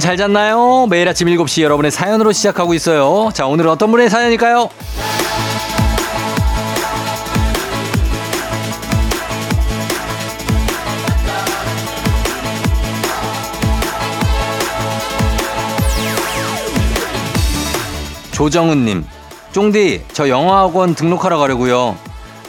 여러분 잘 잤나요? 매일 아침 7시 여러분의 사연으로 시작하고 있어요. 자, 오늘은 어떤 분의 사연일까요? 조정은님, 쫑디, 저 영어학원 등록하러 가려고요.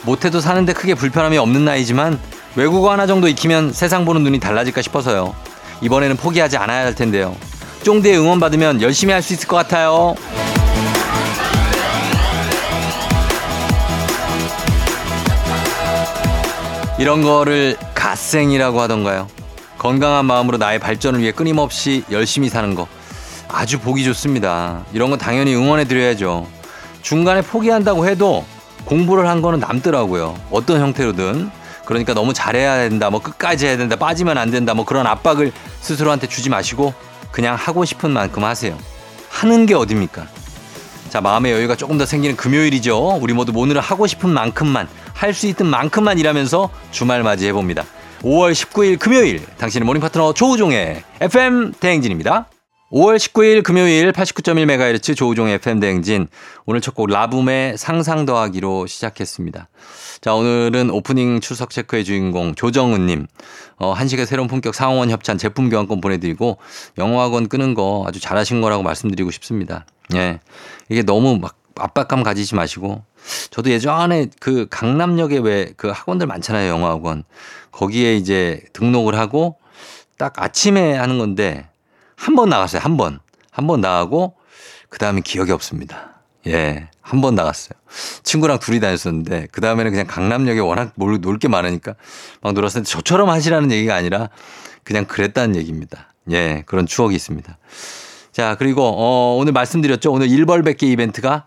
못해도 사는데 크게 불편함이 없는 나이지만 외국어 하나 정도 익히면 세상 보는 눈이 달라질까 싶어서요. 이번에는 포기하지 않아야 할 텐데요. 쫑디의 응원 받으면 열심히 할 수 있을 것 같아요. 이런 거를 갓생이라고 하던가요? 건강한 마음으로 나의 발전을 위해 끊임없이 열심히 사는 거. 아주 보기 좋습니다. 이런 건 당연히 응원해 드려야죠. 중간에 포기한다고 해도 공부를 한 거는 남더라고요. 어떤 형태로든. 그러니까 너무 잘해야 된다, 뭐 끝까지 해야 된다, 빠지면 안 된다, 뭐 그런 압박을 스스로한테 주지 마시고 그냥 하고 싶은 만큼 하세요. 하는 게 어딥니까? 자, 마음의 여유가 조금 더 생기는 금요일이죠. 우리 모두 오늘은 하고 싶은 만큼만, 할 수 있던 만큼만 일하면서 주말 맞이해 봅니다. 5월 19일 금요일, 당신의 morning 파트너 조우종의 FM 대행진입니다. 5월 19일 금요일 89.1MHz 조우종의 FM 대행진. 오늘 첫 곡 라붐의 상상 더하기로 시작했습니다. 자, 오늘은 오프닝 출석 체크의 주인공 조정은님. 어, 한식의 새로운 품격 상원 협찬 제품 교환권 보내드리고 영어학원 끄는 거 아주 잘하신 거라고 말씀드리고 싶습니다. 예. 이게 너무 막 압박감 가지지 마시고 저도 예전에 그 강남역에 왜 그 학원들 많잖아요. 영어학원. 거기에 이제 등록을 하고 딱 아침에 하는 건데 한 번 나갔어요. 한 번. 한 번 나가고 그 다음에 기억이 없습니다. 예. 한 번 나갔어요. 친구랑 둘이 다녔었는데 그 다음에는 그냥 강남역에 워낙 놀 게 많으니까 막 놀았었는데 저처럼 하시라는 얘기가 아니라 그냥 그랬다는 얘기입니다. 예. 그런 추억이 있습니다. 자, 그리고 어, 오늘 말씀드렸죠. 오늘 1벌1 0개 이벤트가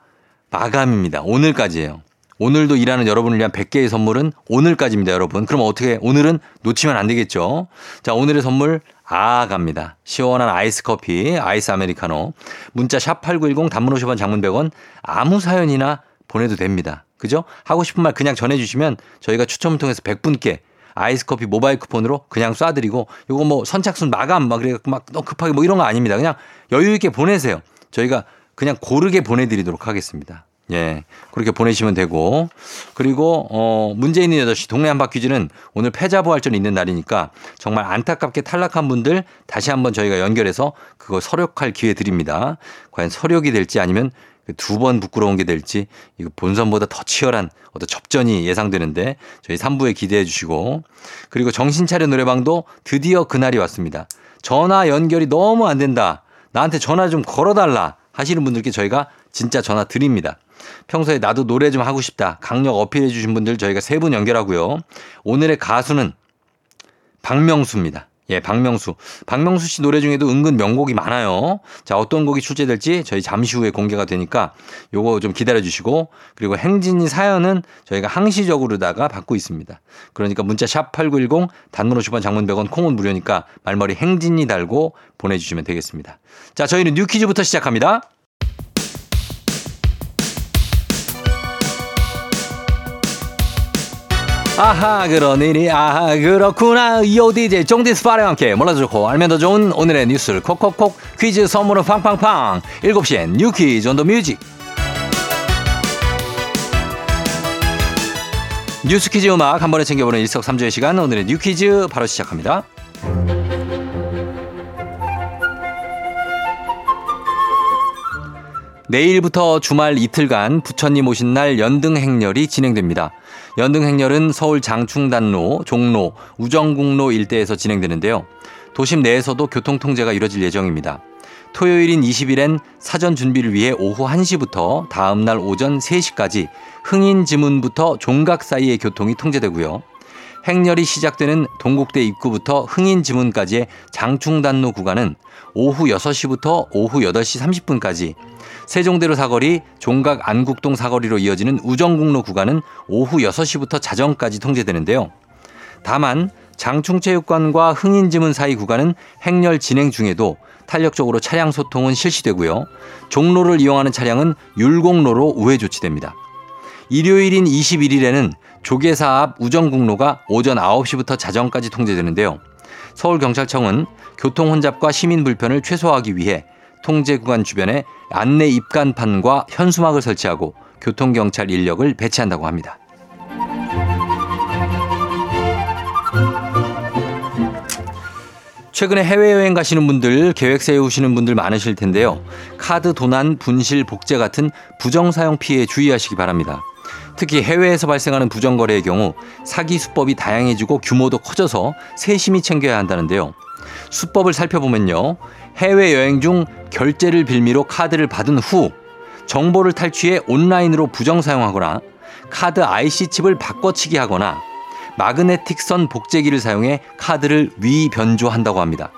마감입니다. 오늘까지예요. 오늘도 일하는 여러분을 위한 100개의 선물은 오늘까지입니다, 여러분. 그럼 어떻게 오늘은 놓치면 안 되겠죠. 자, 오늘의 선물 아 갑니다. 시원한 아이스 커피, 아이스 아메리카노. 문자 샵 8910 단문 50원 장문 100원 아무 사연이나 보내도 됩니다. 그죠? 하고 싶은 말 그냥 전해 주시면 저희가 추첨을 통해서 100분께 아이스 커피 모바일 쿠폰으로 그냥 쏴드리고 요거 뭐 선착순 마감 막 그래 막 너무 급하게 뭐 이런 거 아닙니다. 그냥 여유 있게 보내세요. 저희가 그냥 고르게 보내드리도록 하겠습니다. 예. 그렇게 보내시면 되고. 그리고, 어, 문제 있는 8시 동네 한바퀴즈는 오늘 패자 부활전이 있는 날이니까 정말 안타깝게 탈락한 분들 다시 한번 저희가 연결해서 그거 서력할 기회 드립니다. 과연 서력이 될지 아니면 그 두번 부끄러운 게 될지 이거 본선보다 더 치열한 어떤 접전이 예상되는데 저희 3부에 기대해 주시고 그리고 정신차려 노래방도 드디어 그날이 왔습니다. 전화 연결이 너무 안 된다. 나한테 전화 좀 걸어달라 하시는 분들께 저희가 진짜 전화 드립니다. 평소에 나도 노래 좀 하고 싶다. 강력 어필해 주신 분들 저희가 세 분 연결하고요. 오늘의 가수는 박명수입니다. 예, 박명수. 박명수 씨 노래 중에도 은근 명곡이 많아요. 자, 어떤 곡이 출제될지 저희 잠시 후에 공개가 되니까 요거 좀 기다려 주시고 그리고 행진이 사연은 저희가 항시적으로다가 받고 있습니다. 그러니까 문자 샵 8910 단문 50원 장문 100원 콩은 무료니까 말머리 행진이 달고 보내 주시면 되겠습니다. 자, 저희는 뉴 퀴즈부터 시작합니다. 아하 일이 아하 그렇구나. 요 DJ 쫑디스 파레와 함께 몰라도 좋고 알면 더 좋은 오늘의 뉴스를 콕콕콕 퀴즈 선물은 팡팡팡. 7시엔 New Quiz on the Music. 뉴스 퀴즈 음악 한 번에 챙겨보는 일석삼조의 시간 오늘의 New 퀴즈 바로 시작합니다 내일부터 주말 이틀간 부처님 오신 날 연등 행렬이 진행됩니다. 연등 행렬은 서울 장충단로, 종로, 우정국로 일대에서 진행되는데요. 도심 내에서도 교통 통제가 이뤄질 예정입니다. 토요일인 20일엔 사전 준비를 위해 오후 1시부터 다음 날 오전 3시까지 흥인 지문부터 종각 사이의 교통이 통제되고요. 행렬이 시작되는 동국대 입구부터 흥인지문까지의 장충단로 구간은 오후 6시부터 오후 8시 30분까지 세종대로 사거리, 종각 안국동 사거리로 이어지는 우정국로 구간은 오후 6시부터 자정까지 통제되는데요. 다만 장충체육관과 흥인지문 사이 구간은 행렬 진행 중에도 탄력적으로 차량 소통은 실시되고요. 종로를 이용하는 차량은 율곡로로 우회 조치됩니다. 일요일인 21일에는 조계사 앞 우정국로가 오전 9시부터 자정까지 통제되는데요. 서울경찰청은 교통 혼잡과 시민 불편을 최소화하기 위해 통제 구간 주변에 안내 입간판과 현수막을 설치하고 교통경찰 인력을 배치한다고 합니다. 최근에 해외여행 가시는 분들, 계획 세우시는 분들 많으실 텐데요. 카드 도난, 분실, 복제 같은 부정사용 피해에 주의하시기 바랍니다. 특히 해외에서 발생하는 부정거래의 경우 사기 수법이 다양해지고 규모도 커져서 세심히 챙겨야 한다는데요. 수법을 살펴보면요. 해외여행 중 결제를 빌미로 카드를 받은 후 정보를 탈취해 온라인으로 부정 사용하거나 카드 IC칩을 바꿔치기 하거나 마그네틱 선 복제기를 사용해 카드를 위 변조한다고 합니다.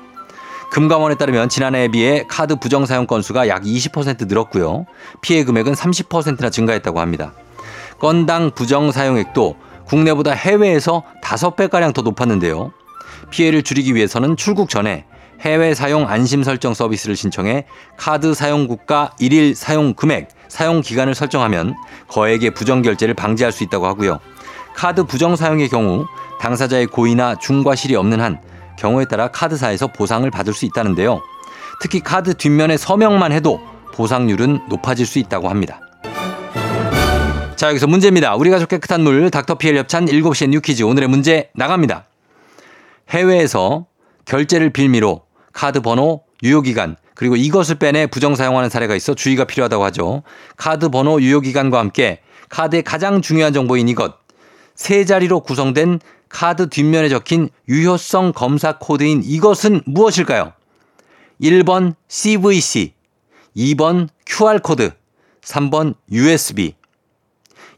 금감원에 따르면 지난해에 비해 카드 부정 사용 건수가 약 20% 늘었고요. 피해 금액은 30%나 증가했다고 합니다. 건당 부정 사용액도 국내보다 해외에서 5배가량 더 높았는데요. 피해를 줄이기 위해서는 출국 전에 해외 사용 안심 설정 서비스를 신청해 카드 사용 국가 1일 사용 금액, 사용 기간을 설정하면 거액의 부정 결제를 방지할 수 있다고 하고요. 카드 부정 사용의 경우 당사자의 고의나 중과실이 없는 한 경우에 따라 카드사에서 보상을 받을 수 있다는데요. 특히 카드 뒷면에 서명만 해도 보상률은 높아질 수 있다고 합니다. 자, 여기서 문제입니다. 우리 가족 깨끗한 물 닥터피엘 협찬 7시에 New 퀴즈 오늘의 문제 나갑니다. 해외에서 결제를 빌미로 카드 번호, 유효기간, 그리고 이것을 빼내 부정 사용하는 사례가 있어 주의가 필요하다고 하죠. 카드 번호, 유효기간과 함께 카드의 가장 중요한 정보인 이것, 세 자리로 구성된 카드 뒷면에 적힌 유효성 검사 코드인 이것은 무엇일까요? 1번 CVC, 2번 QR코드, 3번 USB.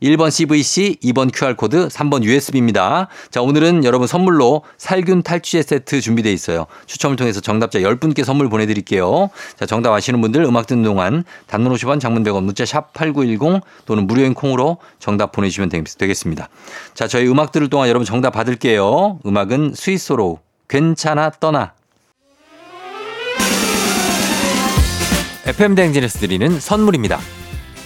1번 CVC, 2번 QR코드, 3번 USB입니다. 자, 오늘은 여러분 선물로 살균 탈취제 세트 준비되어 있어요. 추첨을 통해서 정답자 10분께 선물 보내드릴게요. 자, 정답 아시는 분들 음악 듣는 동안 단문 50원 장문 100원 문자 샵 8910 또는 무료인 콩으로 정답 보내주시면 되겠습니다. 자, 저희 음악 들을 동안 여러분 정답 받을게요. 음악은 스위스로 괜찮아 떠나. FM 대행진에서 드리는 선물입니다.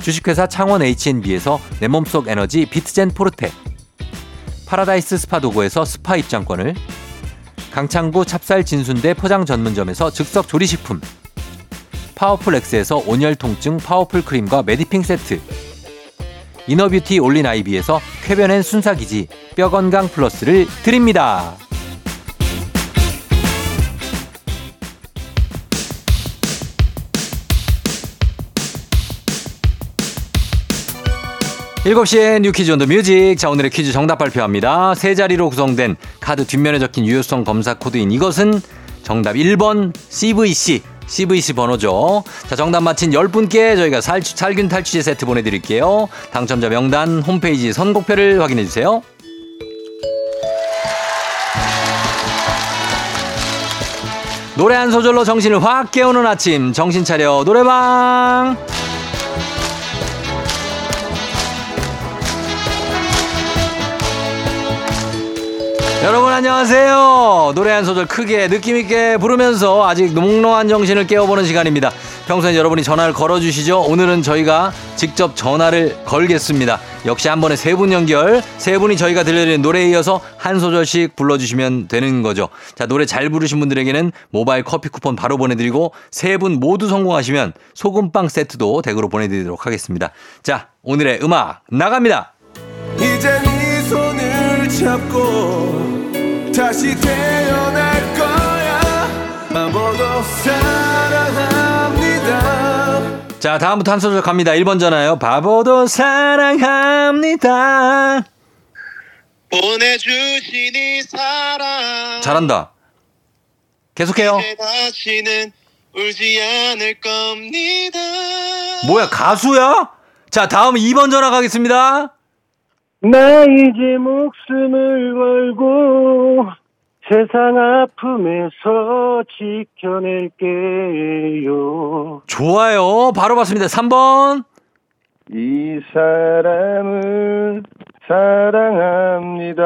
주식회사 창원 H&B에서 내 몸속 에너지 비트젠 포르테. 파라다이스 스파 도고에서 스파 입장권을. 강창구 찹쌀 진순대 포장 전문점에서 즉석 조리식품. 파워풀 엑스에서 온열 통증 파워풀 크림과 메디핑 세트. inner beauty 올린 아이비에서 쾌변엔 순사기지 뼈건강 플러스를 드립니다. 7시에 New Quiz on the Music. 자, 오늘의 퀴즈 정답 발표합니다. 세 자리로 구성된 카드 뒷면에 적힌 유효성 검사 코드인 이것은 정답 1번 CVC. CVC 번호죠. 자, 정답 맞힌 10분께 저희가 살, 살균 탈취제 세트 보내드릴게요. 당첨자 명단 홈페이지 선곡표를 확인해주세요. 노래 한 소절로 정신을 확 깨우는 아침. 정신 차려 노래방. 여러분 안녕하세요. 노래 한 소절 크게 느낌 있게 부르면서 아직 몽롱한 정신을 깨워보는 시간입니다. 평소엔 여러분이 전화를 걸어주시죠. 오늘은 저희가 직접 전화를 걸겠습니다. 역시 한 번에 세 분 연결, 세 분이 저희가 들려드리는 노래에 이어서 한 소절씩 불러주시면 되는 거죠. 자, 노래 잘 부르신 분들에게는 모바일 커피 쿠폰 바로 보내드리고 세 분 모두 성공하시면 소금빵 세트도 댁으로 보내드리도록 하겠습니다. 자, 오늘의 음악 나갑니다. 이제 네 손을 잡고 다시 태어날 거야 바보도 사랑합니다 자, 다음부터 한 소절 갑니다. 1번 전화요. 바보도 사랑합니다. 보내주신 이 사랑 잘한다. 계속해요. 다시는 울지 않을 겁니다 뭐야, 가수야? 자, 다음 2번 전화 가겠습니다. 나 이제 목숨을 걸고 세상 아픔에서 지켜낼게요. 좋아요. 바로 봤습니다. 3번. 이 사람을 사랑합니다.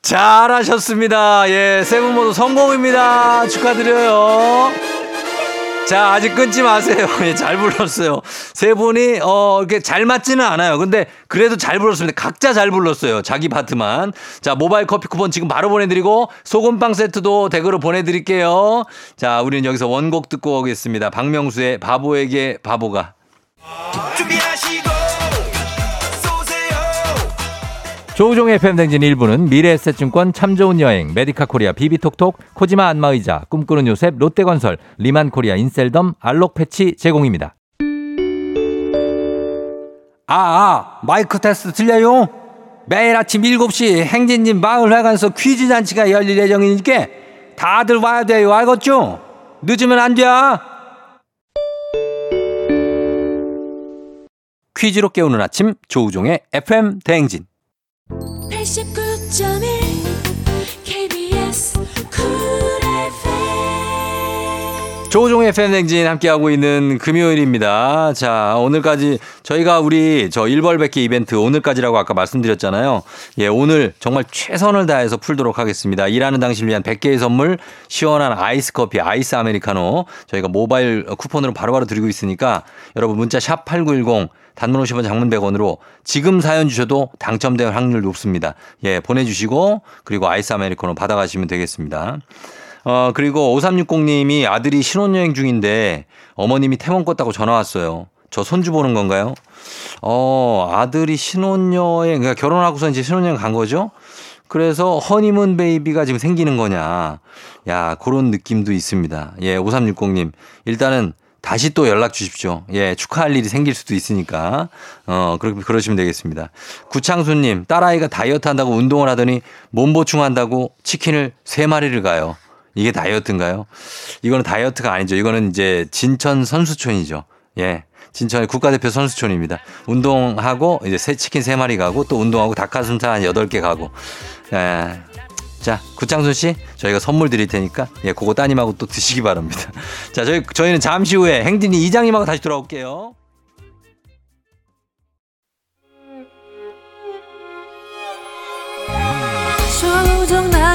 잘하셨습니다. 예, 세분 모두 성공입니다. 축하드려요. 자, 아직 끊지 마세요. 예, 잘 불렀어요. 세 분이, 어, 이렇게 잘 맞지는 않아요. 근데 그래도 잘 불렀습니다. 각자 잘 불렀어요. 자기 파트만. 자, 모바일 커피 쿠폰 지금 바로 보내드리고, 소금빵 세트도 댁으로 보내드릴게요. 자, 우리는 여기서 원곡 듣고 오겠습니다. 박명수의 바보에게 바보가. 준비하시 조우종의 FM 대행진 일부는 미래에셋증권 참 좋은 여행, 메디카 코리아 비비톡톡, 코지마 안마의자, 꿈꾸는 요셉, 롯데건설, 리만 코리아 인셀덤, 알록 패치 제공입니다. 아, 아, 마이크 테스트 들려요? 매일 아침 7시 행진님 마을회관에서 퀴즈 잔치가 열릴 예정이니까 다들 와야 돼요. 알겠죠? 늦으면 안 돼. 퀴즈로 깨우는 아침 조우종의 FM 대행진. 80 FM 대행진 함께하고 있는 금요일입니다. 자, 오늘까지 저희가 우리 저 일벌백기 이벤트 오늘까지라고 아까 말씀드렸잖아요. 예, 오늘 정말 최선을 다해서 풀도록 하겠습니다. 일하는 당신을 위한 100개의 선물, 시원한 아이스 커피, 아이스 아메리카노 저희가 모바일 쿠폰으로 바로바로 드리고 있으니까 여러분 문자 샵 8910 단문 50원 장문 100원으로 지금 사연 주셔도 당첨될 확률 높습니다. 예, 보내주시고 그리고 아이스 아메리카노 받아가시면 되겠습니다. 어, 그리고 5360님이 아들이 신혼여행 중인데 어머님이 태몽 꿨다고 전화 왔어요. 저 손주 보는 건가요? 어, 아들이 신혼여행, 그러니까 결혼하고서 이제 신혼여행 간 거죠? 그래서 허니문 베이비가 지금 생기는 거냐. 야, 그런 느낌도 있습니다. 예, 5360님. 일단은 다시 또 연락 주십시오. 예, 축하할 일이 생길 수도 있으니까. 어, 그렇게, 그러시면 되겠습니다. 구창수님, 딸아이가 다이어트 한다고 운동을 하더니 몸 보충한다고 치킨을 세마리를 가요. 이게 다이어트인가요? 이거는 다이어트가 아니죠. 이거는 이제 진천 선수촌이죠. 예. 진천의 국가대표 선수촌입니다. 운동하고 이제 새 치킨 세마리 가고 또 운동하고 닭가슴살 한 8개 가고. 예. 자, 구창순 씨, 저희가 선물 드릴 테니까 예, 그거 따님하고 또 드시기 바랍니다. 자, 저희 저희는 잠시 후에 행진이 이장님하고 다시 돌아올게요.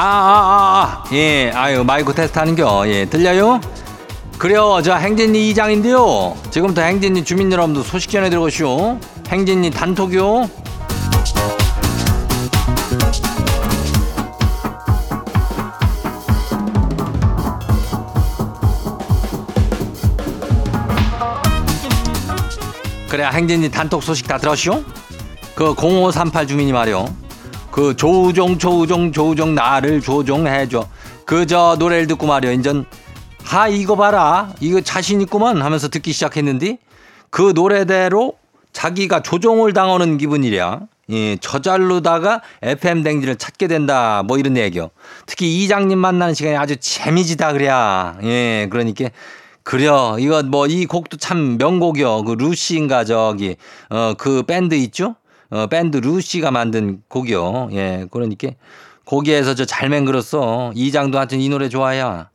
아, 아, 아, 아. 예, 아유, 마이크 테스트 하는겨. 예, 들려요? 그래요, 저 행진이 이장인데요. 지금부터 행진이 주민 여러분들 소식 전해 들어오시오. 행진이 단톡이요. 그래, 행진이 단톡 소식 다 들었시오? 그 0538 주민이 말이요. 그 조우종 조우종 조우종 나를 조종해줘 그 저 노래를 듣고 말이야 인전 하 이거 봐라 이거 자신 있구만 하면서 듣기 시작했는데 그 노래대로 자기가 조종을 당하는 기분이랴 예, 저절로다가 FM 댕지를 찾게 된다. 뭐 이런 얘기요. 특히 이장님 만나는 시간이 아주 재미지다 그래야. 예, 그러니까 그려. 이거 뭐 이 곡도 참 명곡이요. 그 루시인가 저기 어그 밴드 있죠? 어 밴드 루시가 만든 곡이요. 예, 그러니까 거기에서 저 잘 맹글었어. 이장도 하여튼 이 노래 좋아야.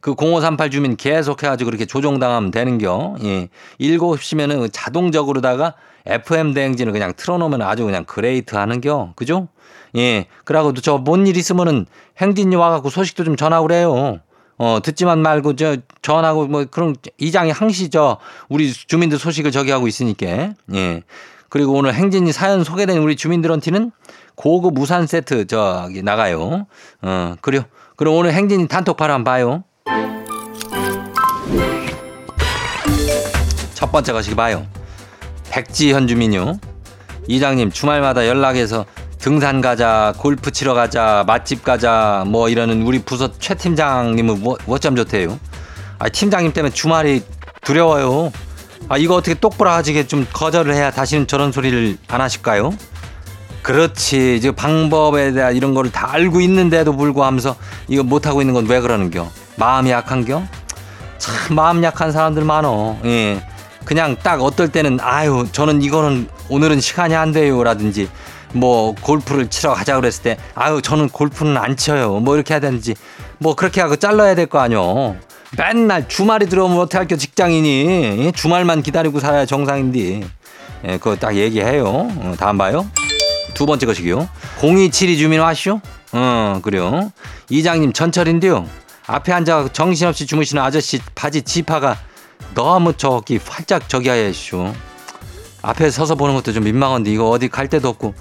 그 0538 주민 계속 해가지고 그렇게 조종당하면 되는겨. 예. 7시면은 자동적으로다가 FM 대행진을 그냥 틀어놓으면 아주 그냥 great 하는겨. 그죠? 예. 그러고 저 뭔 일 있으면은 행진이 와갖고 소식도 좀 전하고 그래요. 어, 듣지만 말고 저 전하고 뭐 그런 이장이 항시 저 우리 주민들 소식을 저기 하고 있으니까. 예. 그리고 오늘 행진이 사연 소개된 우리 주민들한테는 고급 우산 세트 저기 나가요. 어, 그래요. 그럼 오늘 행진이 단톡방 한번 봐요. 첫 번째 가시기 봐요. 백지현 주민요. 이장님 주말마다 연락해서 등산 가자, 골프 치러 가자, 맛집 가자, 뭐 이러는 우리 부서 최 팀장님은 뭐, 어쩜 좋대요. 아, 팀장님 때문에 주말이 두려워요. 아, 이거 어떻게 똑부러지게 좀 거절을 해야 다시는 저런 소리를 안 하실까요? 그렇지. 이제 방법에 대한 이런 거를 다 알고 있는데도 불구하면서 이거 못 하고 있는 건 왜 그러는겨? 마음이 약한겨? 참 마음 약한 사람들 많어. 예. 그냥 딱 어떨 때는 아유 저는 이거는 오늘은 시간이 안 돼요라든지 뭐 골프를 치러 가자 그랬을 때 아유 저는 골프는 안 쳐요 뭐 이렇게 해야 되는지 뭐 그렇게 하고 잘라야 될 거 아니요 맨날 주말이 들어오면 할겨 직장인이 주말만 기다리고 살아야 정상인데 예, 그거 딱 얘기해요 어, 다음 봐요 두 번째 것이기요 0272 주민 와시오 어 그래요 이장님 전철인데요 앞에 앉아 정신없이 주무시는 아저씨 바지 지파가 너무 저기 활짝 저기 하시오. 앞에 서서 보는 것도 좀 민망한데 이거 어디 갈 데도 없고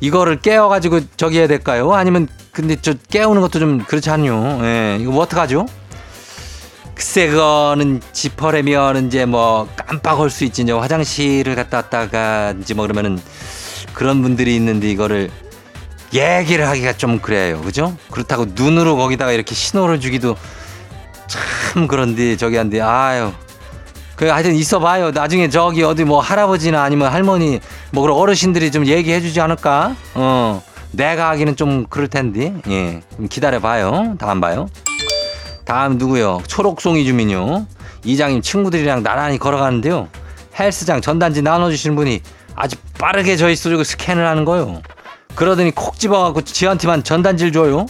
이거를 깨워가지고 저기 해야 될까요? 아니면 근데 저 깨우는 것도 좀 그렇지 않요. 예, 이거 뭐 어떡하죠? 글쎄 그거는 지퍼라면 이제 뭐 깜빡할 수 있지 이제 화장실을 갔다 왔다가 이제 뭐 그러면은 그런 분들이 있는데 이거를 얘기를 하기가 좀 그래요. 그죠? 그렇다고 눈으로 거기다가 이렇게 신호를 주기도 참 그런데 저기 한데 아유 그 하여튼 있어봐요. 나중에 저기 어디 뭐 할아버지나 아니면 할머니 뭐 그런 어르신들이 좀 얘기해주지 않을까? 어 내가 하기는 좀 그럴 텐데 예 기다려봐요. 다음 봐요. 다음 누구요? 초록송이 주민요. 이장님 친구들이랑 나란히 걸어가는데요. 헬스장 전단지 나눠주시는 분이 아주 빠르게 저희 쏘고 스캔을 하는 거요. 그러더니 콕 집어갖고 지한테만 전단지를 줘요.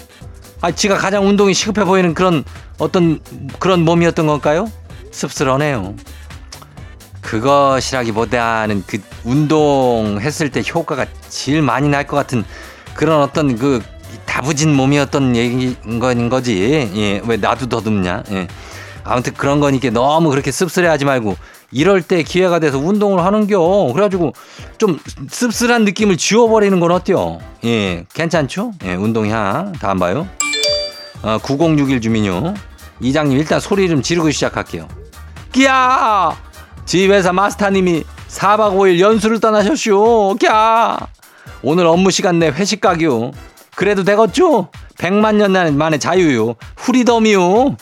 아, 지가 가장 운동이 시급해 보이는 그런 어떤 그런 몸이었던 걸까요? 씁쓸하네요. 그것이라기보다는 그 운동했을 때 효과가 제일 많이 날 것 같은 그런 어떤 그 다부진 몸이었던 얘기인 건 거지. 예, 왜 나도 더듬냐. 예. 아무튼 그런 거니까 너무 그렇게 씁쓸해하지 말고 이럴 때 기회가 돼서 운동을 하는겨. 그래가지고 좀 씁쓸한 느낌을 지워버리는 건 어때요? 예, 괜찮죠? 예, 운동이야. 다음 봐요. 어, 9061 주민요. 이장님 일단 소리 좀 지르고 시작할게요. 끼야! 지 회사 마스터님이 4박 5일 연수를 떠나셨슈. 꺄! 오늘 업무 시간 내 회식 가기요. 그래도 되겠죠? 100만 년 만에 자유요. 후리덤이요.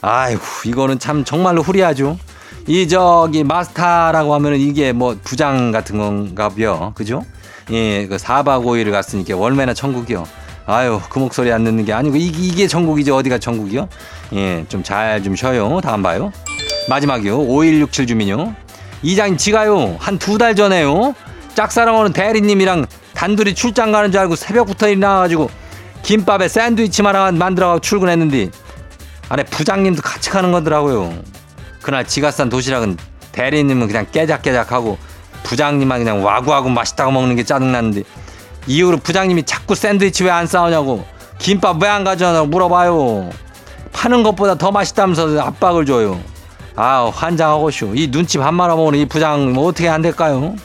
아이고, 이거는 참 정말로 후리하죠. 이 저기 마스터라고 하면은 이게 뭐 부장 같은 건가요. 그죠? 예, 그 4박 5일을 갔으니까 월매나 천국이요. 아유, 그 목소리 안 듣는 게 아니고 이게, 이게 전국이죠. 어디가 전국이요? 예, 좀잘좀 쉬어요. 다음 봐요. 마지막이요. 5167 주민요. 이장님 지가요. 한 두 달 전에요. 짝사랑하는 대리님이랑 단둘이 출장 가는 줄 알고 새벽부터 일어나가지고 김밥에 샌드위치 하나 만들어가고 출근했는데 안에 부장님도 같이 가는 거더라고요. 그날 지가 싼 도시락은 대리님은 그냥 깨작깨작하고 부장님만 그냥 와구와구 맛있다고 먹는 게 짜증났는데 이후로 부장님이 자꾸 샌드위치 왜 안 싸우냐고 김밥 왜 안 가져오냐고 물어봐요. 파는 것보다 더 맛있다면서 압박을 줘요. 아 환장하고 쇼. 이 눈치 반 말아먹는 이 부장 뭐 어떻게 안 될까요?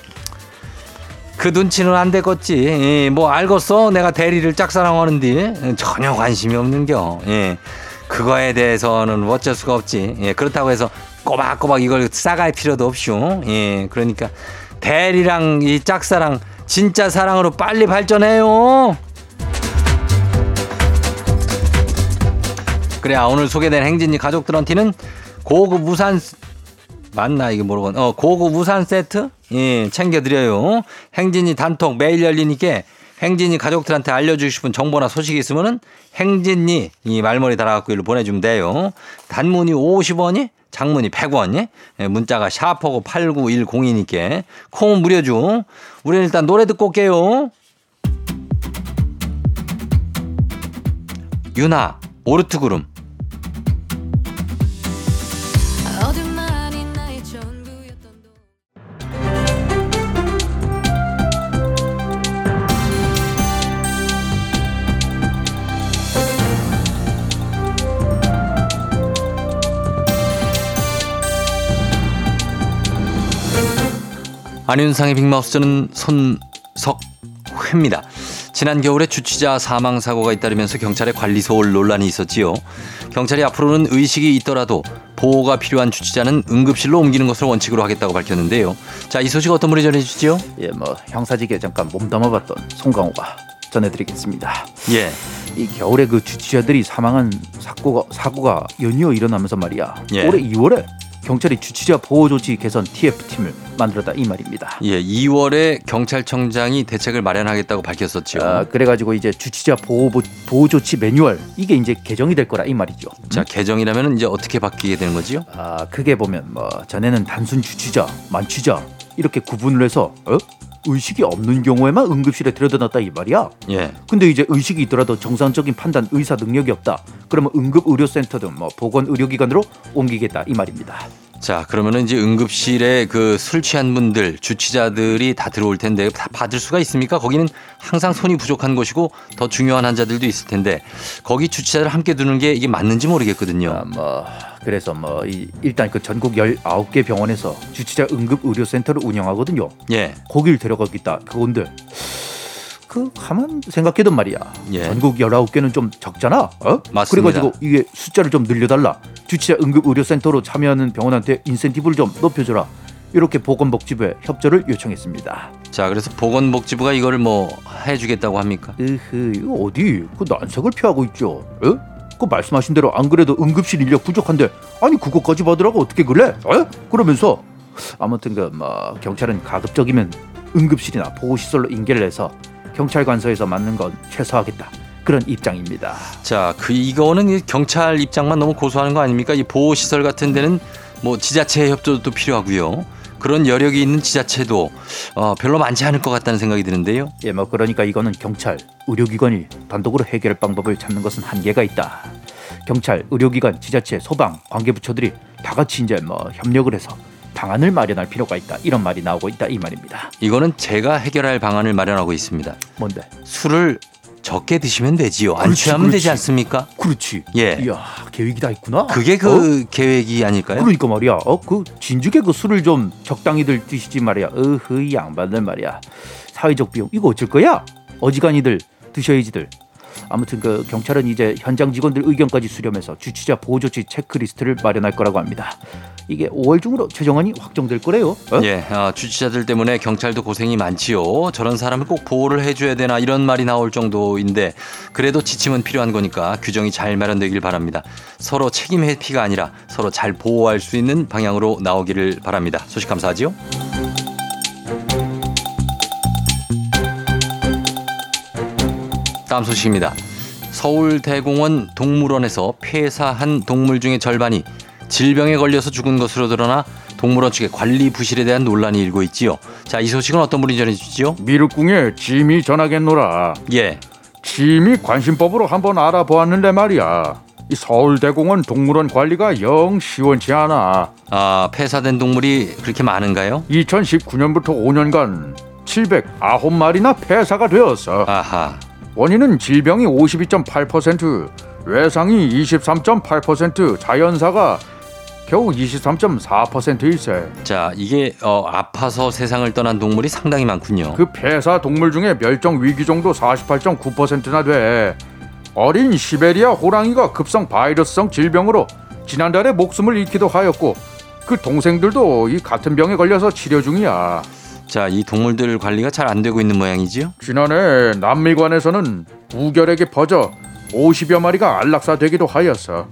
그 눈치는 안 되겠지. 예, 뭐 알겠어. 내가 대리를 짝사랑하는데 전혀 관심이 없는겨. 예. 그거에 대해서는 어쩔 수가 없지. 예, 그렇다고 해서 꼬박꼬박 이걸 싸갈 필요도 없쇼. 예, 그러니까 대리랑 이 짝사랑 진짜 사랑으로 빨리 발전해요. 그래야 오늘 소개된 행진이 가족들한테는 고급 우산 맞나 이게 모르겠. 어 고급 우산 세트 예 챙겨드려요. 행진이 단톡 매일 열리니까 행진이 가족들한테 알려주고 싶은 정보나 소식이 있으면은 행진이 이 말머리 달아갖고 일로 보내주면 돼요. 단문이 50원이 장문이 100원이 예, 문자가 샤퍼고 8910이니까 콩은 무료죠. 우리는 일단 노래 듣고 올게요. 유나 오르트구름 안윤상의 빅마우스 저는 손석회입니다. 지난 겨울에 주치자 사망 사고가 잇따르면서 경찰의 관리 소홀 논란이 있었지요. 경찰이 앞으로는 의식이 있더라도 보호가 필요한 주치자는 응급실로 옮기는 것을 원칙으로 하겠다고 밝혔는데요. 자, 이 소식 어떤 분이 전해 주시죠? 예, 뭐 형사직에 잠깐 몸담아봤던 송강호가 전해드리겠습니다. 예, 이 겨울에 그 주치자들이 사망한 사고가 사고가 연이어 일어나면서 말이야. 예. 올해 2월에 경찰이 주치자 보호 조치 개선 TF 팀을 만들었다 이 말입니다. 예, 2월에 경찰청장이 대책을 마련하겠다고 밝혔었죠. 아, 그래가지고 이제 주치자 보호 보호 조치 매뉴얼 이게 이제 개정이 될 거라 이 말이죠. 자, 개정이라면 이제 어떻게 바뀌게 되는 거지요? 아, 크게 보면 뭐 전에는 단순 주치자, 만취자 이렇게 구분을 해서 어? 의식이 없는 경우에만 응급실에 들여다놨다 이 말이야. 예, 근데 이제 의식이 있더라도 정상적인 판단 의사 능력이 없다. 그러면 응급 의료센터 등 뭐 보건 의료기관으로 옮기겠다 이 말입니다. 자, 그러면은 이제 응급실에 그 술 취한 분들, 주치자들이 다 들어올 텐데 다 받을 수가 있습니까? 거기는 항상 손이 부족한 곳이고 더 중요한 환자들도 있을 텐데 거기 주치자를 함께 두는 게 이게 맞는지 모르겠거든요. 아, 뭐 그래서 뭐 이, 일단 그 전국 19개 병원에서 주치자 응급 의료 센터를 운영하거든요. 예, 거길 데려가겠다. 그건데 그 가만 생각해도 말이야. 예. 전국 19개는 좀 적잖아. 어? 맞습니다. 그래가지고 이게 숫자를 좀 늘려달라. 주치자 응급 의료센터로 참여하는 병원한테 인센티브를 좀 높여줘라. 이렇게 보건복지부에 협조를 요청했습니다. 자, 그래서 보건복지부가 이거를 뭐 해주겠다고 합니까? 으흐 이거 어디 그 난색을 피하고 있죠. 어? 그 말씀하신 대로 안 그래도 응급실 인력 부족한데 아니 그거까지 받으라고 어떻게 그래? 어? 그러면서 아무튼 그뭐 경찰은 가급적이면 응급실이나 보호시설로 인계를 해서 경찰관서에서 맞는 건 최소화하겠다 그런 입장입니다. 자, 그 이거는 이 경찰 입장만 너무 고소하는 거 아닙니까? 이 보호 시설 같은 데는 뭐 지자체 협조도 필요하고요. 그런 여력이 있는 지자체도 어, 별로 많지 않을 것 같다는 생각이 드는데요. 예, 뭐 그러니까 이거는 경찰, 의료기관이 단독으로 해결 방법을 찾는 것은 한계가 있다. 경찰, 의료기관, 지자체, 소방, 관계부처들이 다 같이 이제 뭐 협력을 해서 방안을 마련할 필요가 있다. 이런 말이 나오고 있다 이 말입니다. 이거는 제가 해결할 방안을 마련하고 있습니다. 뭔데? 술을 적게 드시면 되지요. 안 그렇지, 취하면 되지 그렇지. 않습니까? 그렇지. 예. 이야 계획이 다 있구나. 그게 어? 그 계획이 아닐까요? 그러니까 말이야. 어 그 진즉에 그 술을 좀 적당히들 드시지 말이야. 어허 이 양반들 말이야. 사회적 비용 이거 어쩔 거야? 어지간히들 드셔야지들. 아무튼 그 경찰은 이제 현장 직원들 의견까지 수렴해서 주치자 보호 조치 체크리스트를 마련할 거라고 합니다. 이게 5월 중으로 최종안이 확정될 거래요. 어? 예, 아, 주치자들 때문에 경찰도 고생이 많지요. 저런 사람을 꼭 보호를 해줘야 되나 이런 말이 나올 정도인데 그래도 지침은 필요한 거니까 규정이 잘 마련되길 바랍니다. 서로 책임 회피가 아니라 서로 잘 보호할 수 있는 방향으로 나오기를 바랍니다. 소식 감사하지요. 다음 소식입니다. 서울대공원 동물원에서 폐사한 동물 중의 절반이 질병에 걸려서 죽은 것으로 드러나 동물원 측의 관리 부실에 대한 논란이 일고 있지요. 자, 이 소식은 어떤 분이 전해주시죠? 미륵궁에 짐이 전하겠노라. 예, 짐이 관심법으로 한번 알아보았는데 말이야. 이 서울대공원 동물원 관리가 영 시원치 않아. 아, 폐사된 동물이 그렇게 많은가요? 2019년부터 5년간 709마리나 폐사가 되었어. 아하, 원인은 질병이 52.8%, 외상이 23.8%, 자연사가 겨우 23.4%일세. 자, 이게 어, 아파서 세상을 떠난 동물이 상당히 많군요. 그 폐사 동물 중에 멸종 위기 정도 48.9%나 돼. 어린 시베리아 호랑이가 급성 바이러스성 질병으로 지난달에 목숨을 잃기도 하였고 그 동생들도 이 같은 병에 걸려서 치료 중이야. 자, 이 동물들 관리가 잘 안 되고 있는 모양이지요? 지난해 남미관에서는 우결에게 퍼져 50여 마리가 안락사되기도 하였어.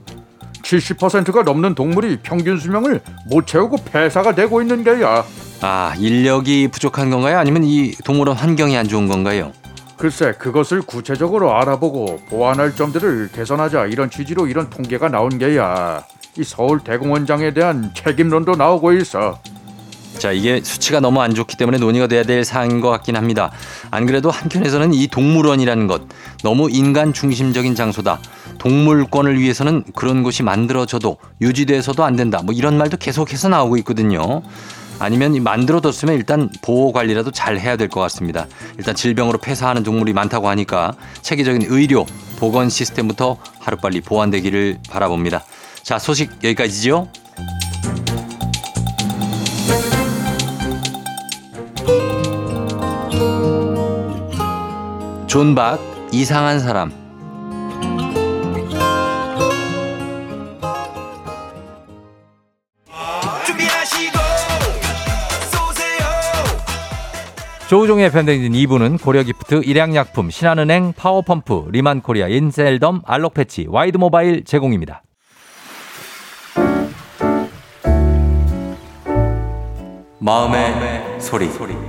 70%가 넘는 동물이 평균 수명을 못 채우고 폐사가 되고 있는 게야. 아, 인력이 부족한 건가요? 아니면 이 동물원 환경이 안 좋은 건가요? 글쎄 그것을 구체적으로 알아보고 보완할 점들을 개선하자 이런 취지로 이런 통계가 나온 게야. 이 서울 대공원장에 대한 책임론도 나오고 있어. 자, 이게 수치가 너무 안 좋기 때문에 논의가 돼야 될 사항인 것 같긴 합니다. 안 그래도 한편에서는 이 동물원이라는 것 너무 인간 중심적인 장소다. 동물권을 위해서는 그런 곳이 만들어져도 유지돼서도 안 된다. 뭐 이런 말도 계속해서 나오고 있거든요. 아니면 이 만들어뒀으면 일단 보호 관리라도 잘 해야 될 것 같습니다. 일단 질병으로 폐사하는 동물이 많다고 하니까 체계적인 의료 보건 시스템부터 하루빨리 보완되기를 바라봅니다. 자, 소식 여기까지죠. 존박 이상한 사람 준비하시고 쏘세요 조우종의 FM 대행진 2부는 고려기프트, 일양약품, 신한은행, 파워펌프, 리만코리아, 인셀덤, 알록패치, 와이드모바일 제공입니다. 마음의, 소리.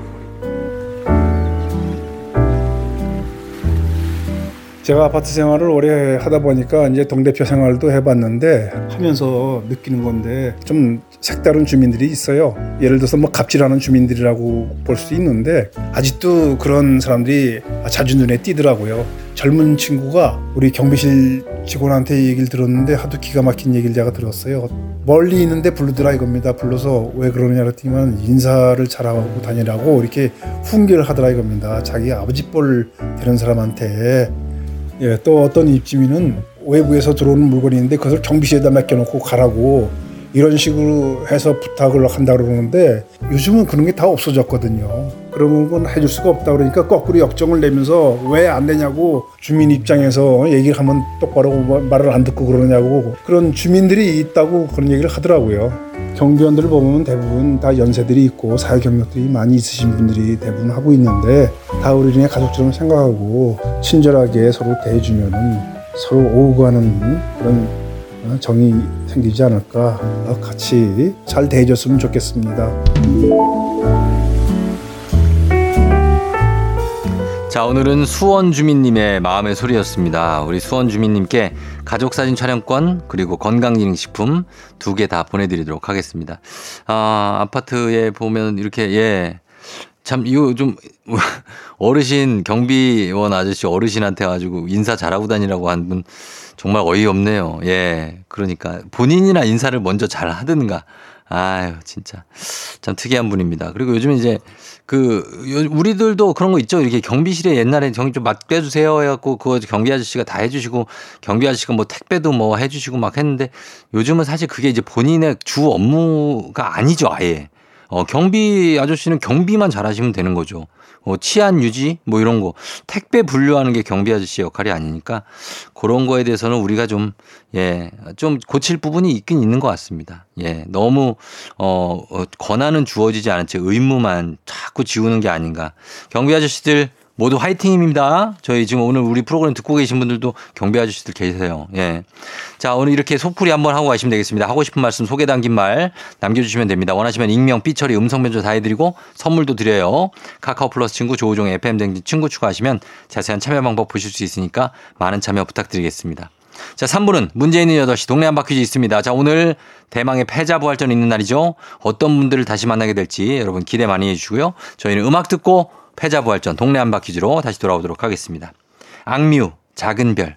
제가 아파트 생활을 오래 하다 보니까 이제 동대표 생활도 해봤는데 하면서 느끼는 건데 좀 색다른 주민들이 있어요. 예를 들어서 뭐 갑질하는 주민들이라고 볼 수 있는데 아직도 그런 사람들이 자주 눈에 띄더라고요. 젊은 친구가 우리 경비실 직원한테 얘기를 들었는데 하도 기가 막힌 얘기를 제가 들었어요. 멀리 있는데 부르더라 이겁니다. 불러서 왜 그러느냐 그랬더니 인사를 잘하고 다니라고 이렇게 훈계를 하더라 이겁니다. 자기 아버지 뻘 되는 사람한테 예, 또 어떤 입주민은 외부에서 들어오는 물건이 있는데 그것을 경비실에다 맡겨놓고 가라고 이런 식으로 해서 부탁을 한다 그러는데 요즘은 그런 게 다 없어졌거든요. 그런 건 해줄 수가 없다 그러니까 거꾸로 역정을 내면서 왜 안 되냐고 주민 입장에서 얘기를 하면 똑바로 말을 안 듣고 그러냐고 그런 주민들이 있다고 그런 얘기를 하더라고요. 경비원들을 보면 대부분 다 연세들이 있고 사회 경력들이 많이 있으신 분들이 대부분 하고 있는데 다 우리네 가족처럼 생각하고 친절하게 서로 대해주면은 서로 오고 가는 그런 어, 정이 생기지 않을까 어, 같이 잘 대해줬으면 좋겠습니다. 자, 오늘은 수원 주민님의 마음의 소리였습니다. 우리 수원 주민님께 가족사진 촬영권 그리고 건강기능식품 두 개 다 보내드리도록 하겠습니다. 아, 아파트에 보면 이렇게, 예. 참, 이거 좀, 어르신, 경비원 아저씨 어르신한테 가지고 인사 잘하고 다니라고 한 분 정말 어이없네요. 예. 그러니까 본인이나 인사를 먼저 잘 하든가. 아유, 진짜. 참 특이한 분입니다. 그리고 요즘 이제 그, 요- 우리들도 그런 거 있죠. 이렇게 경비실에 옛날에 경비 좀 맡겨주세요 해갖고 그거 경비 아저씨가 다 해주시고 경비 아저씨가 뭐 택배도 뭐 해주시고 막 했는데 요즘은 사실 그게 이제 본인의 주 업무가 아니죠. 아예. 어, 경비 아저씨는 경비만 잘하시면 되는 거죠. 어, 치안 유지 뭐 이런 거 택배 분류하는 게 경비 아저씨 역할이 아니니까 그런 거에 대해서는 우리가 좀 예, 좀 고칠 부분이 있긴 있는 것 같습니다. 예, 너무 어, 어 권한은 주어지지 않은 채 의무만 자꾸 지우는 게 아닌가. 경비 아저씨들 모두 화이팅입니다. 저희 지금 오늘 우리 프로그램 듣고 계신 분들도 경비 아저씨들 계세요. 예. 자, 오늘 이렇게 속풀이 한번 하고 가시면 되겠습니다. 하고 싶은 말씀 소개 담긴 말 남겨주시면 됩니다. 원하시면 익명, 삐처리, 음성 변조 다 해드리고 선물도 드려요. 카카오 플러스 친구 조우종 FM 댕진 친구 추가하시면 자세한 참여 방법 보실 수 있으니까 많은 참여 부탁드리겠습니다. 자, 3부는 문제 있는 8시 동네 한바 퀴즈 있습니다. 자, 오늘 대망의 패자 부활전 있는 날이죠. 어떤 분들을 다시 만나게 될지 여러분 기대 많이 해주시고요. 저희는 음악 듣고 패자 부활전 동네 한바 퀴즈로 다시 돌아오도록 하겠습니다. 악뮤, 작은 별.